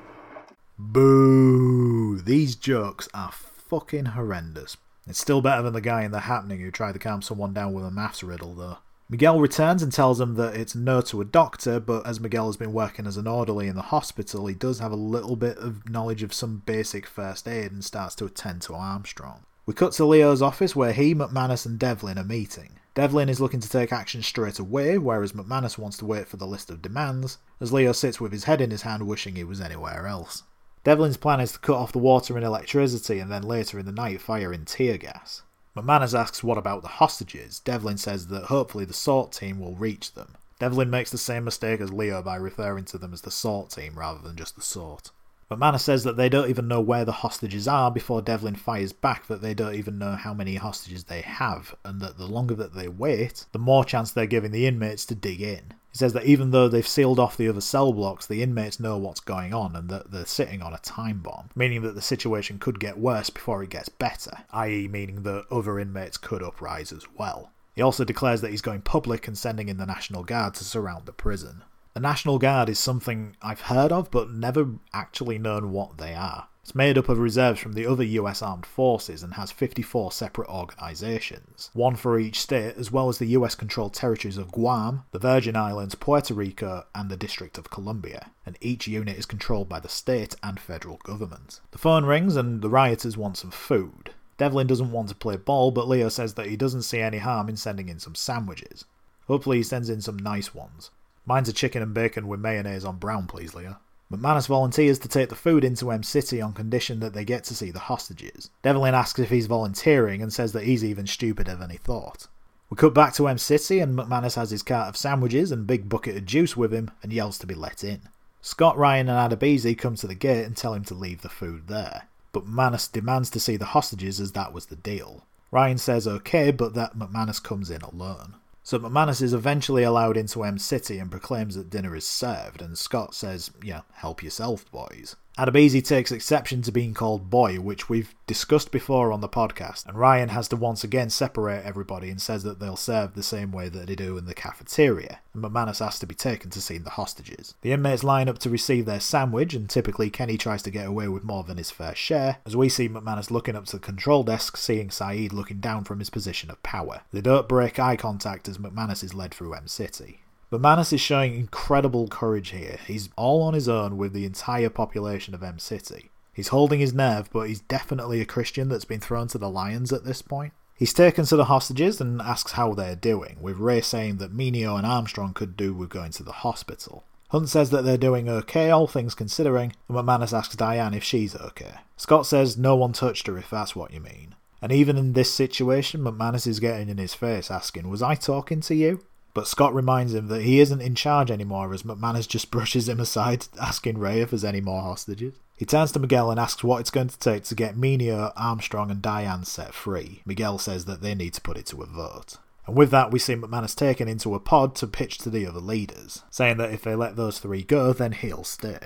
Speaker 1: Boo! These jokes are fucking horrendous. It's still better than the guy in The Happening who tried to calm someone down with a maths riddle, though. Miguel returns and tells him that it's no to a doctor, but as Miguel has been working as an orderly in the hospital, he does have a little bit of knowledge of some basic first aid and starts to attend to Armstrong. We cut to Leo's office where he, McManus, and Devlin are meeting. Devlin is looking to take action straight away, whereas McManus wants to wait for the list of demands, as Leo sits with his head in his hand wishing he was anywhere else. Devlin's plan is to cut off the water and electricity and then later in the night fire in tear gas. McManus asks what about the hostages. Devlin says that hopefully the SORT team will reach them. Devlin makes the same mistake as Leo by referring to them as the SORT team rather than just the SORT. McManus says that they don't even know where the hostages are before Devlin fires back that they don't even know how many hostages they have, and that the longer that they wait, the more chance they're giving the inmates to dig in. He says that even though they've sealed off the other cell blocks, the inmates know what's going on and that they're sitting on a time bomb, meaning that the situation could get worse before it gets better, i.e., meaning that other inmates could uprise as well. He also declares that he's going public and sending in the National Guard to surround the prison. The National Guard is something I've heard of but never actually known what they are. It's made up of reserves from the other US armed forces and has 54 separate organisations, one for each state, as well as the US controlled territories of Guam, the Virgin Islands, Puerto Rico, and the District of Columbia, and each unit is controlled by the state and federal government. The phone rings and the rioters want some food. Devlin doesn't want to play ball, but Leo says that he doesn't see any harm in sending in some sandwiches. Hopefully, he sends in some nice ones. Mine's a chicken and bacon with mayonnaise on brown, please, Leo. McManus volunteers to take the food into M City on condition that they get to see the hostages. Devlin asks if he's volunteering and says that he's even stupider than he thought. We cut back to M City and McManus has his cart of sandwiches and big bucket of juice with him and yells to be let in. Scott, Ryan, and Adebisi come to the gate and tell him to leave the food there, but McManus demands to see the hostages as that was the deal. Ryan says okay, but that McManus comes in alone. So McManus is eventually allowed into M City and proclaims that dinner is served, and Scott says, yeah, help yourself, boys. Adebisi takes exception to being called boy, which we've discussed before on the podcast, and Ryan has to once again separate everybody and says that they'll serve the same way that they do in the cafeteria, and McManus has to be taken to see the hostages. The inmates line up to receive their sandwich, and typically Kenny tries to get away with more than his fair share, as we see McManus looking up to the control desk, seeing Saeed looking down from his position of power. They don't break eye contact as McManus is led through M City. McManus is showing incredible courage here. He's all on his own with the entire population of M City. He's holding his nerve, but he's definitely a Christian that's been thrown to the lions at this point. He's taken to the hostages and asks how they're doing, with Ray saying that Mineo and Armstrong could do with going to the hospital. Hunt says that they're doing okay, all things considering, and McManus asks Diane if she's okay. Scott says no one touched her if that's what you mean. And even in this situation, McManus is getting in his face asking, Was I talking to you? But Scott reminds him that he isn't in charge anymore as McManus just [LAUGHS] brushes him aside, asking Ray if there's any more hostages. He turns to Miguel and asks what it's going to take to get Mineo, Armstrong, and Diane set free. Miguel says that they need to put it to a vote. And with that, we see McManus taken into a pod to pitch to the other leaders, saying that if they let those three go, then he'll stay.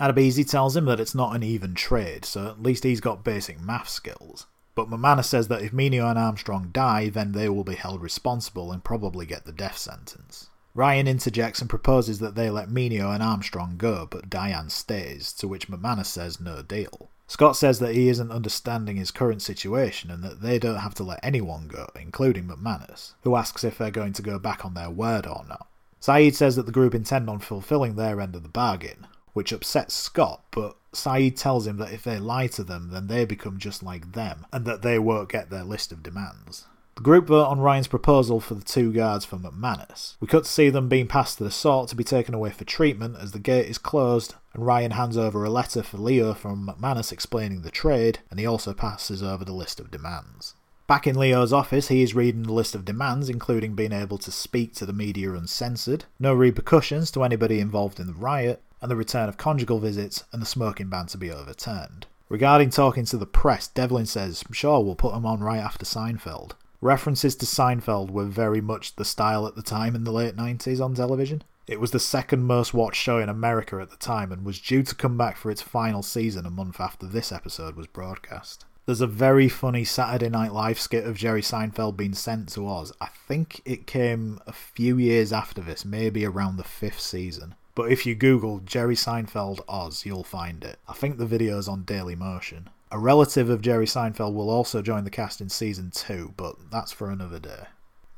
Speaker 1: Adebisi tells him that it's not an even trade, so at least he's got basic math skills. But McManus says that if Mineo and Armstrong die, then they will be held responsible and probably get the death sentence. Ryan interjects and proposes that they let Mineo and Armstrong go, but Diane stays, to which McManus says no deal. Scott says that he isn't understanding his current situation and that they don't have to let anyone go, including McManus, who asks if they're going to go back on their word or not. Saeed says that the group intend on fulfilling their end of the bargain, which upsets Scott, but Saeed tells him that if they lie to them, then they become just like them, and that they won't get their list of demands. The group vote on Ryan's proposal for the two guards for McManus. We cut to see them being passed to the sort to be taken away for treatment as the gate is closed, and Ryan hands over a letter for Leo from McManus explaining the trade, and he also passes over the list of demands. Back in Leo's office, he is reading the list of demands, including being able to speak to the media uncensored, no repercussions to anybody involved in the riot, and the return of conjugal visits and the smoking ban to be overturned. Regarding talking to the press, Devlin says, Sure, we'll put him on right after Seinfeld. References to Seinfeld were very much the style at the time in the late 90s on television. It was the second most watched show in America at the time and was due to come back for its final season a month after this episode was broadcast. There's a very funny Saturday Night Live skit of Jerry Seinfeld being sent to Oz. I think it came a few years after this, maybe around the fifth season. But if you Google Jerry Seinfeld Oz, you'll find it. I think the video's on Daily Motion. A relative of Jerry Seinfeld will also join the cast in season 2, but that's for another day.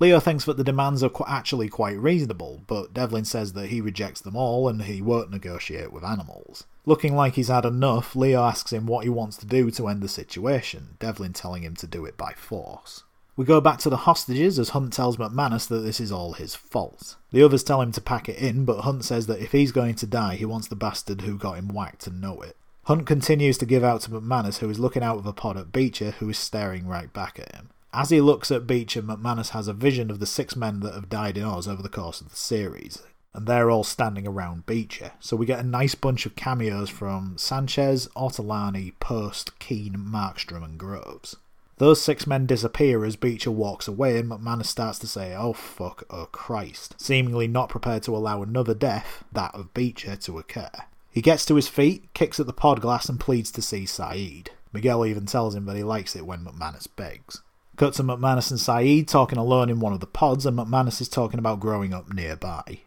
Speaker 1: Leo thinks that the demands are qu- actually quite reasonable, but Devlin says that he rejects them all and he won't negotiate with animals. Looking like he's had enough, Leo asks him what he wants to do to end the situation, Devlin telling him to do it by force. We go back to the hostages as Hunt tells McManus that this is all his fault. The others tell him to pack it in, but Hunt says that if he's going to die, he wants the bastard who got him whacked to know it. Hunt continues to give out to McManus, who is looking out of a pod at Beecher, who is staring right back at him. As he looks at Beecher, McManus has a vision of the six men that have died in Oz over the course of the series, and they're all standing around Beecher. So we get a nice bunch of cameos from Sanchez, Ortolani, Post, Keane, Markstrom, and Groves. Those six men disappear as Beecher walks away, and McManus starts to say, Oh fuck, oh Christ, seemingly not prepared to allow another death, that of Beecher, to occur. He gets to his feet, kicks at the pod glass, and pleads to see Saeed. Miguel even tells him that he likes it when McManus begs. Cut to McManus and Saeed talking alone in one of the pods, and McManus is talking about growing up nearby.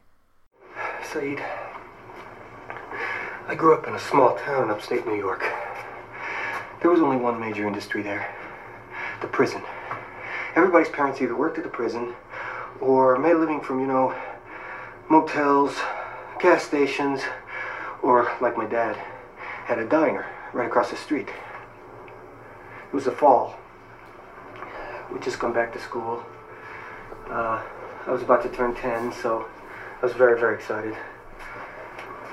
Speaker 8: Saeed, I grew up in a small town in upstate New York. There was only one major industry there the prison. Everybody's parents either worked at the prison or made a living from, you know, motels, gas stations, or, like my dad, had a diner right across the street. It was the fall. We'd just come back to school. Uh, I was about to turn 10, so I was very, very excited.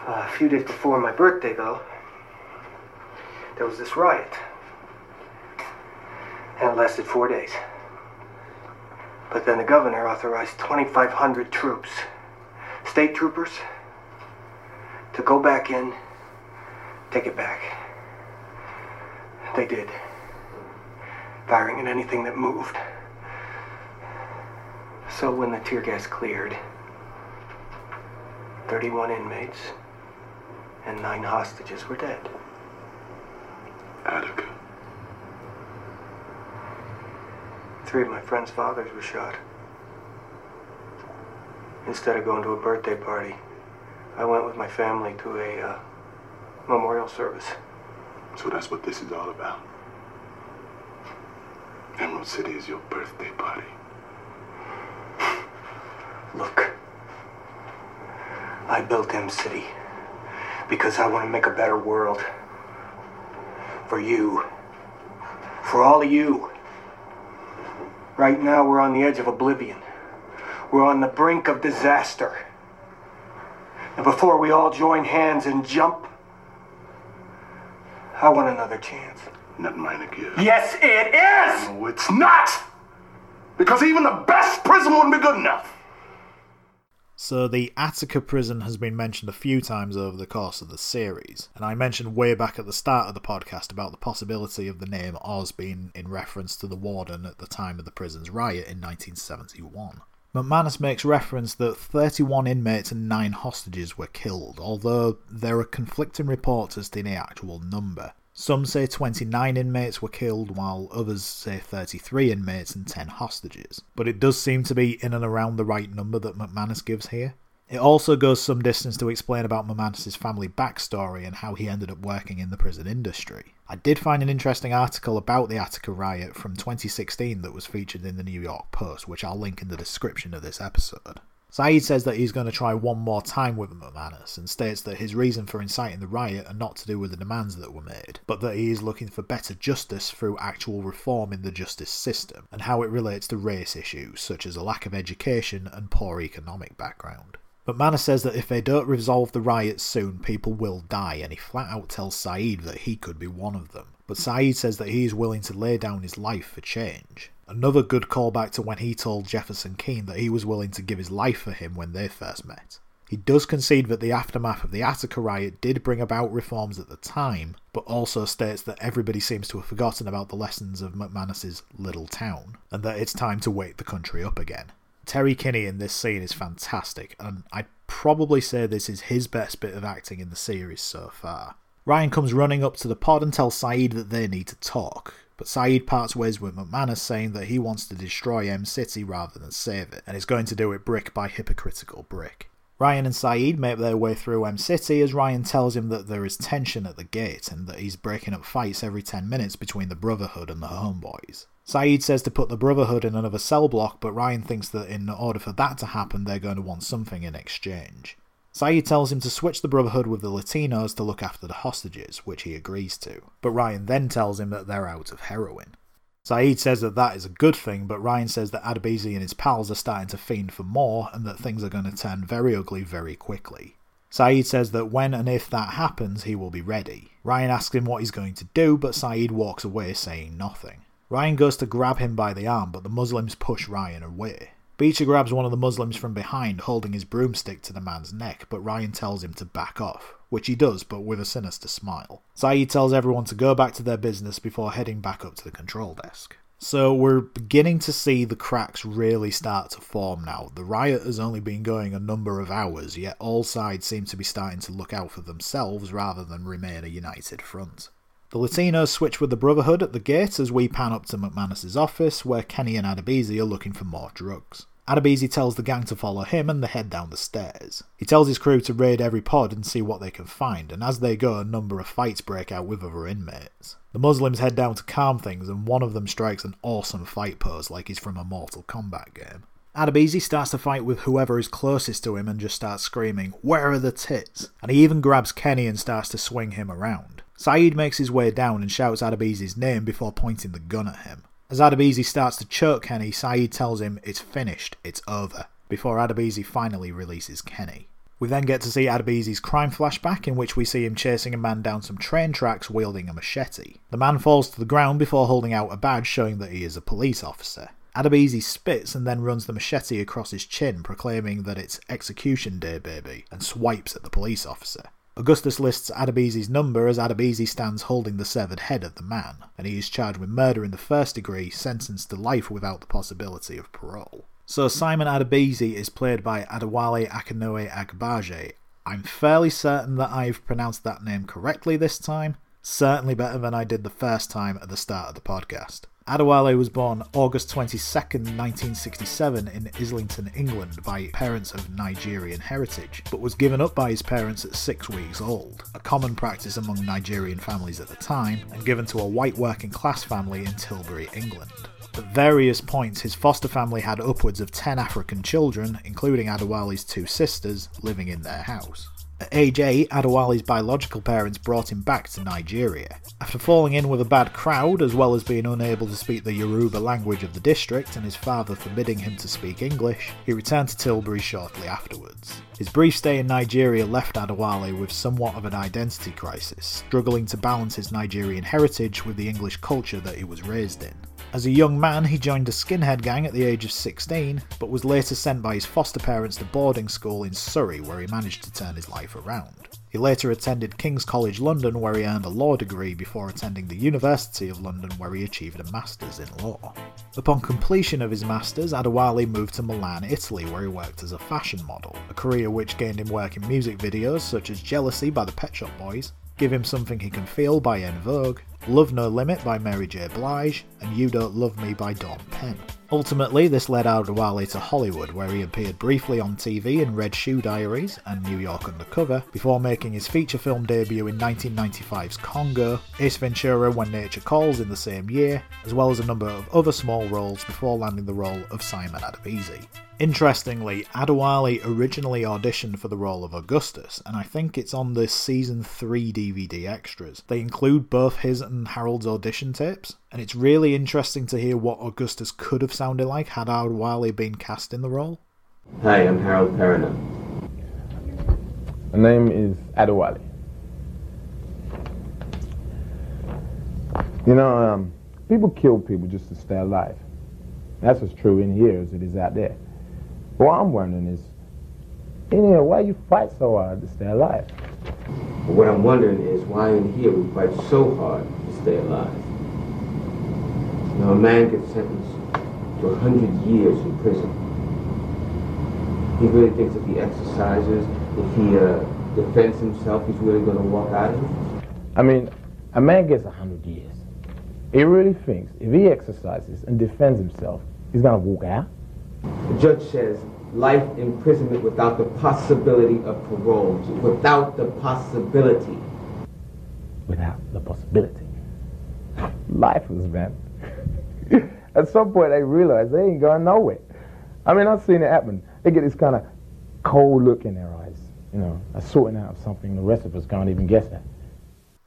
Speaker 8: Uh, a few days before my birthday, though, there was this riot. And it lasted four days. But then the governor authorized 2,500 troops, state troopers, to go back in, take it back. They did, firing at anything that moved. So when the tear gas cleared, 31 inmates and nine hostages were dead.
Speaker 5: Attica.
Speaker 8: Three of my friends' fathers were shot. Instead of going to a birthday party, I went with my family to a uh, memorial service.
Speaker 5: So that's what this is all about. Emerald City is your birthday party. [SIGHS]
Speaker 8: Look,
Speaker 10: I built M City because I want to make a better world. For you. For all of you. Right now, we're on the edge of oblivion. We're on the brink of disaster. And before we all join hands and jump, I want another chance.
Speaker 7: Not mine again.
Speaker 10: Yes, it is!
Speaker 7: No, it's not! Because even the best prison wouldn't be good enough.
Speaker 1: So, the Attica prison has been mentioned a few times over the course of the series, and I mentioned way back at the start of the podcast about the possibility of the name Oz being in reference to the warden at the time of the prison's riot in 1971. McManus makes reference that 31 inmates and 9 hostages were killed, although there are conflicting reports as to the actual number. Some say 29 inmates were killed, while others say 33 inmates and 10 hostages. But it does seem to be in and around the right number that McManus gives here. It also goes some distance to explain about McManus's family backstory and how he ended up working in the prison industry. I did find an interesting article about the Attica riot from 2016 that was featured in the New York Post, which I'll link in the description of this episode. Saeed says that he's going to try one more time with McManus and states that his reason for inciting the riot are not to do with the demands that were made, but that he is looking for better justice through actual reform in the justice system and how it relates to race issues such as a lack of education and poor economic background. McManus says that if they don't resolve the riots soon, people will die, and he flat out tells Saeed that he could be one of them. But Saeed says that he is willing to lay down his life for change. Another good callback to when he told Jefferson Keane that he was willing to give his life for him when they first met. He does concede that the aftermath of the Attica riot did bring about reforms at the time, but also states that everybody seems to have forgotten about the lessons of McManus's little town, and that it's time to wake the country up again. Terry Kinney in this scene is fantastic, and I'd probably say this is his best bit of acting in the series so far. Ryan comes running up to the pod and tells Saeed that they need to talk, but Saeed parts ways with McManus saying that he wants to destroy M City rather than save it, and is going to do it brick by hypocritical brick. Ryan and Saeed make their way through M City as Ryan tells him that there is tension at the gate and that he's breaking up fights every 10 minutes between the Brotherhood and the Homeboys. Saeed says to put the Brotherhood in another cell block, but Ryan thinks that in order for that to happen, they're going to want something in exchange. Saeed tells him to switch the Brotherhood with the Latinos to look after the hostages, which he agrees to, but Ryan then tells him that they're out of heroin. Saeed says that that is a good thing, but Ryan says that Adebisi and his pals are starting to fiend for more and that things are going to turn very ugly very quickly. Saeed says that when and if that happens, he will be ready. Ryan asks him what he's going to do, but Saeed walks away saying nothing. Ryan goes to grab him by the arm, but the Muslims push Ryan away. Beecher grabs one of the Muslims from behind, holding his broomstick to the man's neck, but Ryan tells him to back off, which he does, but with a sinister smile. Saeed tells everyone to go back to their business before heading back up to the control desk. So we're beginning to see the cracks really start to form now. The riot has only been going a number of hours, yet all sides seem to be starting to look out for themselves rather than remain a united front. The Latinos switch with the Brotherhood at the gate as we pan up to McManus's office, where Kenny and Adebisi are looking for more drugs. Adebisi tells the gang to follow him and they head down the stairs. He tells his crew to raid every pod and see what they can find, and as they go, a number of fights break out with other inmates. The Muslims head down to calm things, and one of them strikes an awesome fight pose like he's from a Mortal Kombat game. Adebisi starts to fight with whoever is closest to him and just starts screaming, Where are the tits? And he even grabs Kenny and starts to swing him around. Saeed makes his way down and shouts Adebisi's name before pointing the gun at him. As Adebisi starts to choke Kenny, Saeed tells him it's finished, it's over, before Adebisi finally releases Kenny. We then get to see Adebisi's crime flashback, in which we see him chasing a man down some train tracks wielding a machete. The man falls to the ground before holding out a badge showing that he is a police officer. Adebisi spits and then runs the machete across his chin, proclaiming that it's execution day, baby, and swipes at the police officer. Augustus lists Adebisi's number as Adebisi stands holding the severed head of the man, and he is charged with murder in the first degree, sentenced to life without the possibility of parole. So Simon Adebisi is played by Adewale Akinnuoye-Agbaje. I'm fairly certain that I've pronounced that name correctly this time, certainly better than I did the first time at the start of the podcast. Adewale was born August 22, 1967 in Islington, England by parents of Nigerian heritage, but was given up by his parents at six weeks old, a common practice among Nigerian families at the time, and given to a white working class family in Tilbury, England. At various points, his foster family had upwards of 10 African children, including Adewale's two sisters, living in their house. At age 8, Adewale's biological parents brought him back to Nigeria. After falling in with a bad crowd, as well as being unable to speak the Yoruba language of the district and his father forbidding him to speak English, he returned to Tilbury shortly afterwards. His brief stay in Nigeria left Adewale with somewhat of an identity crisis, struggling to balance his Nigerian heritage with the English culture that he was raised in. As a young man, he joined a skinhead gang at the age of 16, but was later sent by his foster parents to boarding school in Surrey, where he managed to turn his life around. He later attended King's College London, where he earned a law degree before attending the University of London, where he achieved a master's in law. Upon completion of his master's, Adewale moved to Milan, Italy, where he worked as a fashion model, a career which gained him work in music videos such as Jealousy by the Pet Shop Boys, Give Him Something He Can Feel by En Vogue, Love No Limit by Mary J. Blige, and You Don't Love Me by Dawn Penn. Ultimately, this led Adewale to Hollywood, where he appeared briefly on TV in Red Shoe Diaries and New York Undercover, before making his feature film debut in 1995's Congo, Ace Ventura When Nature Calls in the same year, as well as a number of other small roles before landing the role of Simon Adebisi. Interestingly, Adewale originally auditioned for the role of Augustus, and I think it's on the season 3 DVD extras. They include both his and Harold's audition tapes, and it's really interesting to hear what Augustus could have sounded like had Adewale been cast in the role.
Speaker 13: Hi, I'm Harold Perrineau.
Speaker 14: My name is Adewale. You know, um, people kill people just to stay alive. That's as true in here as it is out there. What I'm wondering is, in here, why you fight so hard to stay alive?
Speaker 13: What I'm wondering is why in here we fight so hard to stay alive. Know, a man gets sentenced to hundred years in prison. He really thinks if he exercises, if he uh, defends himself, he's really going to walk out of it?
Speaker 14: I mean, a man gets hundred years. He really thinks if he exercises and defends himself, he's going to walk out?
Speaker 13: The judge says life imprisonment without the possibility of parole. Without the possibility.
Speaker 14: Without the possibility. Lifeless, man. [LAUGHS] At some point, they realize they ain't going nowhere. I mean, I've seen it happen. They get this kind of cold look in their eyes, you know, a sorting out of something the rest of us can't even guess at.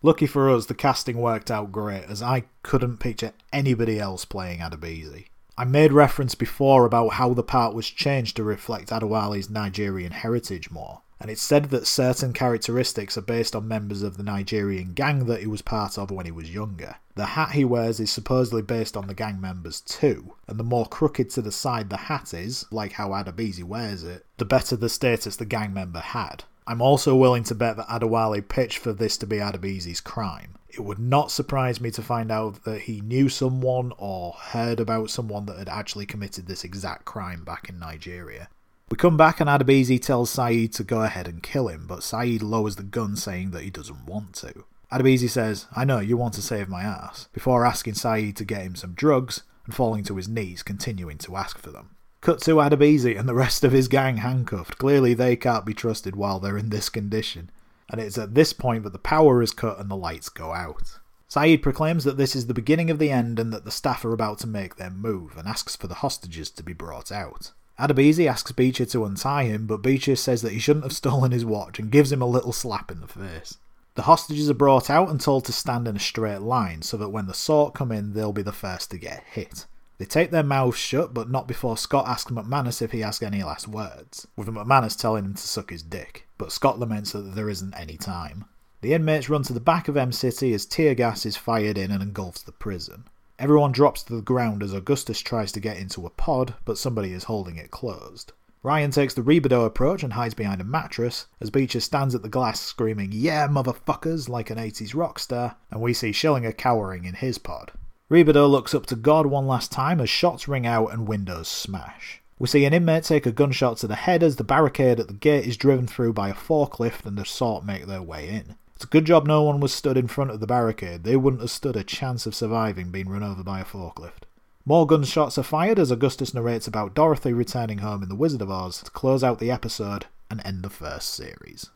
Speaker 1: Lucky for us, the casting worked out great, as I couldn't picture anybody else playing Adebisi. I made reference before about how the part was changed to reflect Adewale's Nigerian heritage more, and it's said that certain characteristics are based on members of the Nigerian gang that he was part of when he was younger. The hat he wears is supposedly based on the gang members too, and the more crooked to the side the hat is, like how Adebisi wears it, the better the status the gang member had. I'm also willing to bet that Adewale pitched for this to be Adebisi's crime. It would not surprise me to find out that he knew someone or heard about someone that had actually committed this exact crime back in Nigeria. We come back and Adebisi tells Saeed to go ahead and kill him, but Saeed lowers the gun saying that he doesn't want to. Adebisi says, I know, you want to save my ass, before asking Saeed to get him some drugs and falling to his knees, continuing to ask for them. Cut to Adebisi and the rest of his gang handcuffed. Clearly, they can't be trusted while they're in this condition. And it's at this point that the power is cut and the lights go out. Saeed proclaims that this is the beginning of the end and that the staff are about to make their move and asks for the hostages to be brought out. Adebisi asks Beecher to untie him, but Beecher says that he shouldn't have stolen his watch and gives him a little slap in the face. The hostages are brought out and told to stand in a straight line so that when the sort come in, they'll be the first to get hit. They take their mouths shut, but not before Scott asks McManus if he has any last words, with McManus telling him to suck his dick, but Scott laments that there isn't any time. The inmates run to the back of M City as tear gas is fired in and engulfs the prison. Everyone drops to the ground as Augustus tries to get into a pod, but somebody is holding it closed. Ryan takes the Rebadow approach and hides behind a mattress, as Beecher stands at the glass screaming, Yeah, motherfuckers, like an 80s rock star, and we see Schillinger cowering in his pod. Rebadow looks up to God one last time as shots ring out and windows smash. We see an inmate take a gunshot to the head as the barricade at the gate is driven through by a forklift and the sort make their way in. Good job no one was stood in front of the barricade, they wouldn't have stood a chance of surviving being run over by a forklift. More gunshots are fired as Augustus narrates about Dorothy returning home in The Wizard of Oz to close out the episode and end the first series.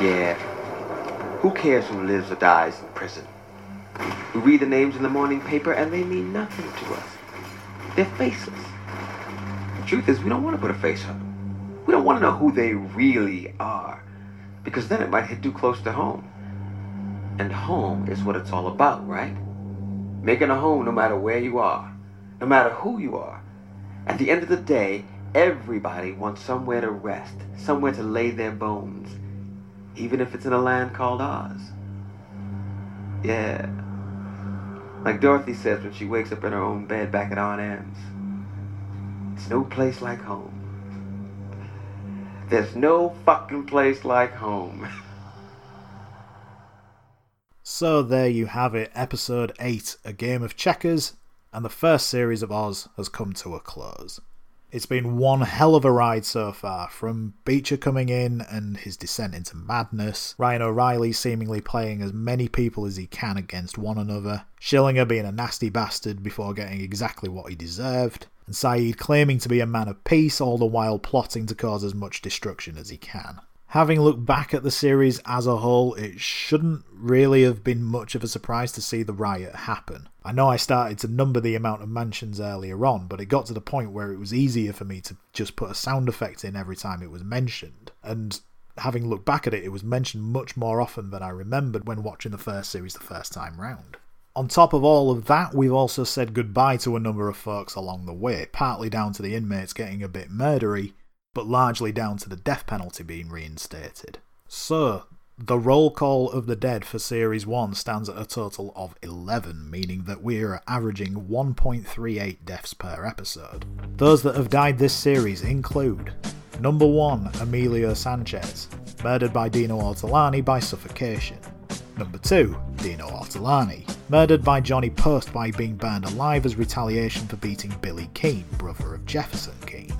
Speaker 6: Yeah. Who cares who lives or dies in prison? We read the names in the morning paper and they mean nothing to us. They're faceless. Truth is, we don't want to put a face on them. We don't want to know who they really are, because then it might hit too close to home. And home is what it's all about, right? Making a home no matter where you are, no matter who you are. At the end of the day, everybody wants somewhere to rest, somewhere to lay their bones, even if it's in a land called Oz. Yeah. Like Dorothy says when she wakes up in her own bed back at Aunt Em's. It's no place like home. There's no fucking place like home. [LAUGHS]
Speaker 1: So there you have it, episode 8, A Game of Checkers, and the first series of Oz has come to a close. It's been one hell of a ride so far, from Beecher coming in and his descent into madness, Ryan O'Reilly seemingly playing as many people as he can against one another, Schillinger being a nasty bastard before getting exactly what he deserved, and Saeed claiming to be a man of peace all the while plotting to cause as much destruction as he can. Having looked back at the series as a whole, it shouldn't really have been much of a surprise to see the riot happen. I know I started to number the amount of mansions earlier on, but it got to the point where it was easier for me to just put a sound effect in every time it was mentioned. And having looked back at it, it was mentioned much more often than I remembered when watching the first series the first time round. On top of all of that, we've also said goodbye to a number of folks along the way, partly down to the inmates getting a bit murdery, but largely down to the death penalty being reinstated. So, the roll call of the dead for Series 1 stands at a total of 11, meaning that we are averaging 1.38 deaths per episode. Those that have died this series include Number 1, Emilio Sanchez, murdered by Dino Ortolani by suffocation. Number 2, Dino Ortolani, murdered by Johnny Post by being burned alive as retaliation for beating Billy Keane, brother of Jefferson Keane.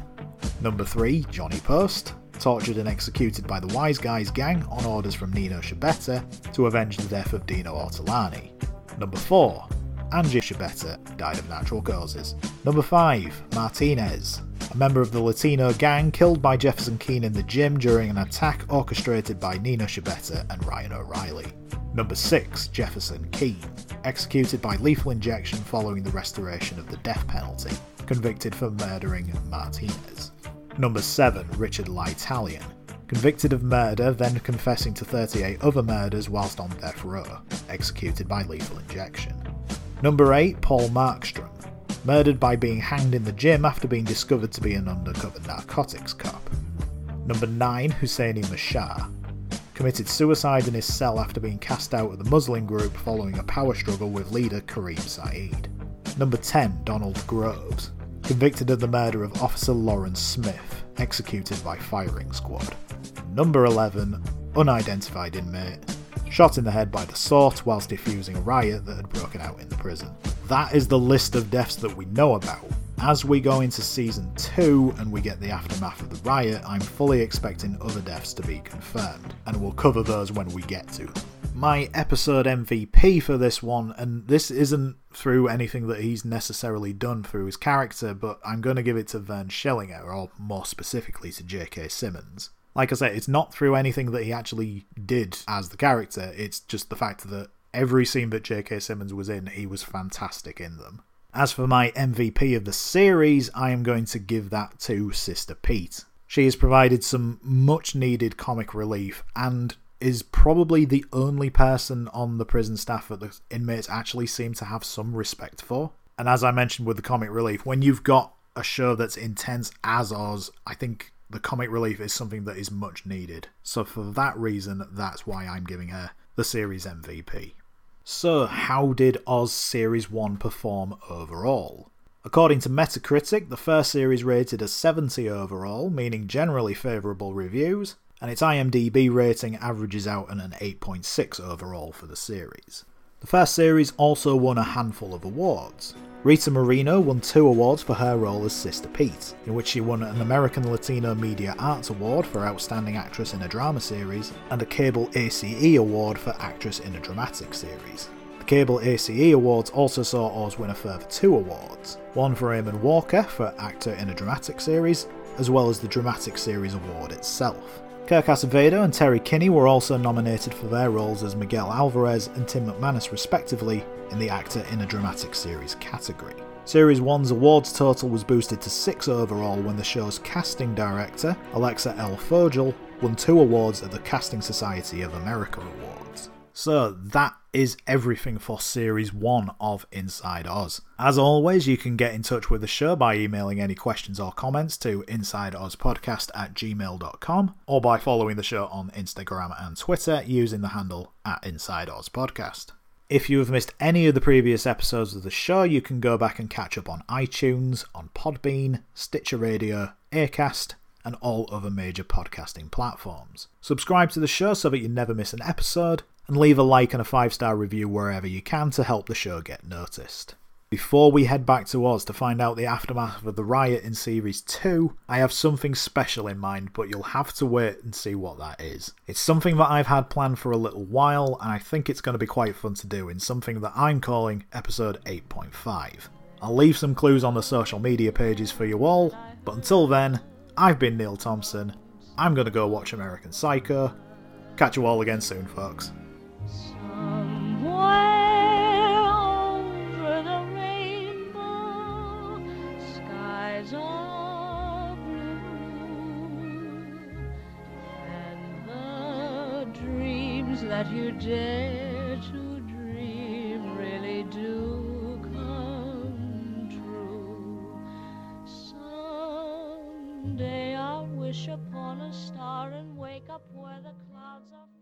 Speaker 1: Number 3, Johnny Post, tortured and executed by the Wise Guys gang on orders from Nino Schibetta to avenge the death of Dino Ortolani. Number 4, Angie Schibetta died of natural causes. Number 5, Martinez, a member of the Latino gang killed by Jefferson Keane in the gym during an attack orchestrated by Nino Schibetta and Ryan O'Reilly. Number 6, Jefferson Keane, executed by lethal injection following the restoration of the death penalty, convicted for murdering Martinez. Number 7, Richard Lytalian, convicted of murder, then confessing to 38 other murders whilst on death row, executed by lethal injection. Number 8, Paul Markstrom, murdered by being hanged in the gym after being discovered to be an undercover narcotics cop. Number 9, Husseini Mashar, committed suicide in his cell after being cast out of the Muslim group following a power struggle with leader Kareem Saeed. Number 10, Donald Groves, convicted of the murder of Officer Lawrence Smith, executed by firing squad. Number 11, unidentified inmate, shot in the head by the SORT whilst defusing a riot that had broken out in the prison. That is the list of deaths that we know about. As we go into season 2 and we get the aftermath of the riot, I'm fully expecting other deaths to be confirmed, and we'll cover those when we get to them my episode MVP for this one, and this isn't through anything that he's necessarily done through his character, but I'm going to give it to Vern Schillinger, or more specifically to J.K. Simmons. Like I said, it's not through anything that he actually did as the character, it's just the fact that every scene that J.K. Simmons was in, he was fantastic in them. As for my MVP of the series, I am going to give that to Sister Pete. She has provided some much needed comic relief and is probably the only person on the prison staff that the inmates actually seem to have some respect for. And as I mentioned with the comic relief, when you've got a show that's intense as Oz, I think the comic relief is something that is much needed. So for that reason, that's why I'm giving her the series MVP. So, how did Oz Series 1 perform overall? According to Metacritic, the first series rated a 70 overall, meaning generally favourable reviews, and its IMDb rating averages out at an 8.6 overall for the series. The first series also won a handful of awards. Rita Moreno won two awards for her role as Sister Pete, in which she won an American Latino Media Arts Award for Outstanding Actress in a Drama Series and a Cable ACE Award for Actress in a Dramatic Series. The Cable ACE Awards also saw Oz win a further two awards one for Eamonn Walker for Actor in a Dramatic Series, as well as the Dramatic Series Award itself. Kirk Acevedo and Terry Kinney were also nominated for their roles as Miguel Alvarez and Tim McManus, respectively, in the Actor in a Dramatic Series category. Series 1's awards total was boosted to 6 overall when the show's casting director, Alexa L. Fogel, won two awards at the Casting Society of America Awards. So that is everything for Series 1 of Inside Oz. As always, you can get in touch with the show by emailing any questions or comments to insideozpodcast at gmail.com or by following the show on Instagram and Twitter using the handle at InsideOzPodcast. If you have missed any of the previous episodes of the show, you can go back and catch up on iTunes, on Podbean, Stitcher Radio, Acast, and all other major podcasting platforms. Subscribe to the show so that you never miss an episode, and leave a like and a 5 star review wherever you can to help the show get noticed. Before we head back to Oz to find out the aftermath of the riot in Series 2, I have something special in mind, but you'll have to wait and see what that is. It's something that I've had planned for a little while, and I think it's going to be quite fun to do in something that I'm calling Episode 8.5. I'll leave some clues on the social media pages for you all, but until then, I've been Neil Thompson. I'm going to go watch American Psycho. Catch you all again soon, folks.
Speaker 15: That you dare to dream really do come true. Someday I'll wish upon a star and wake up where the clouds are.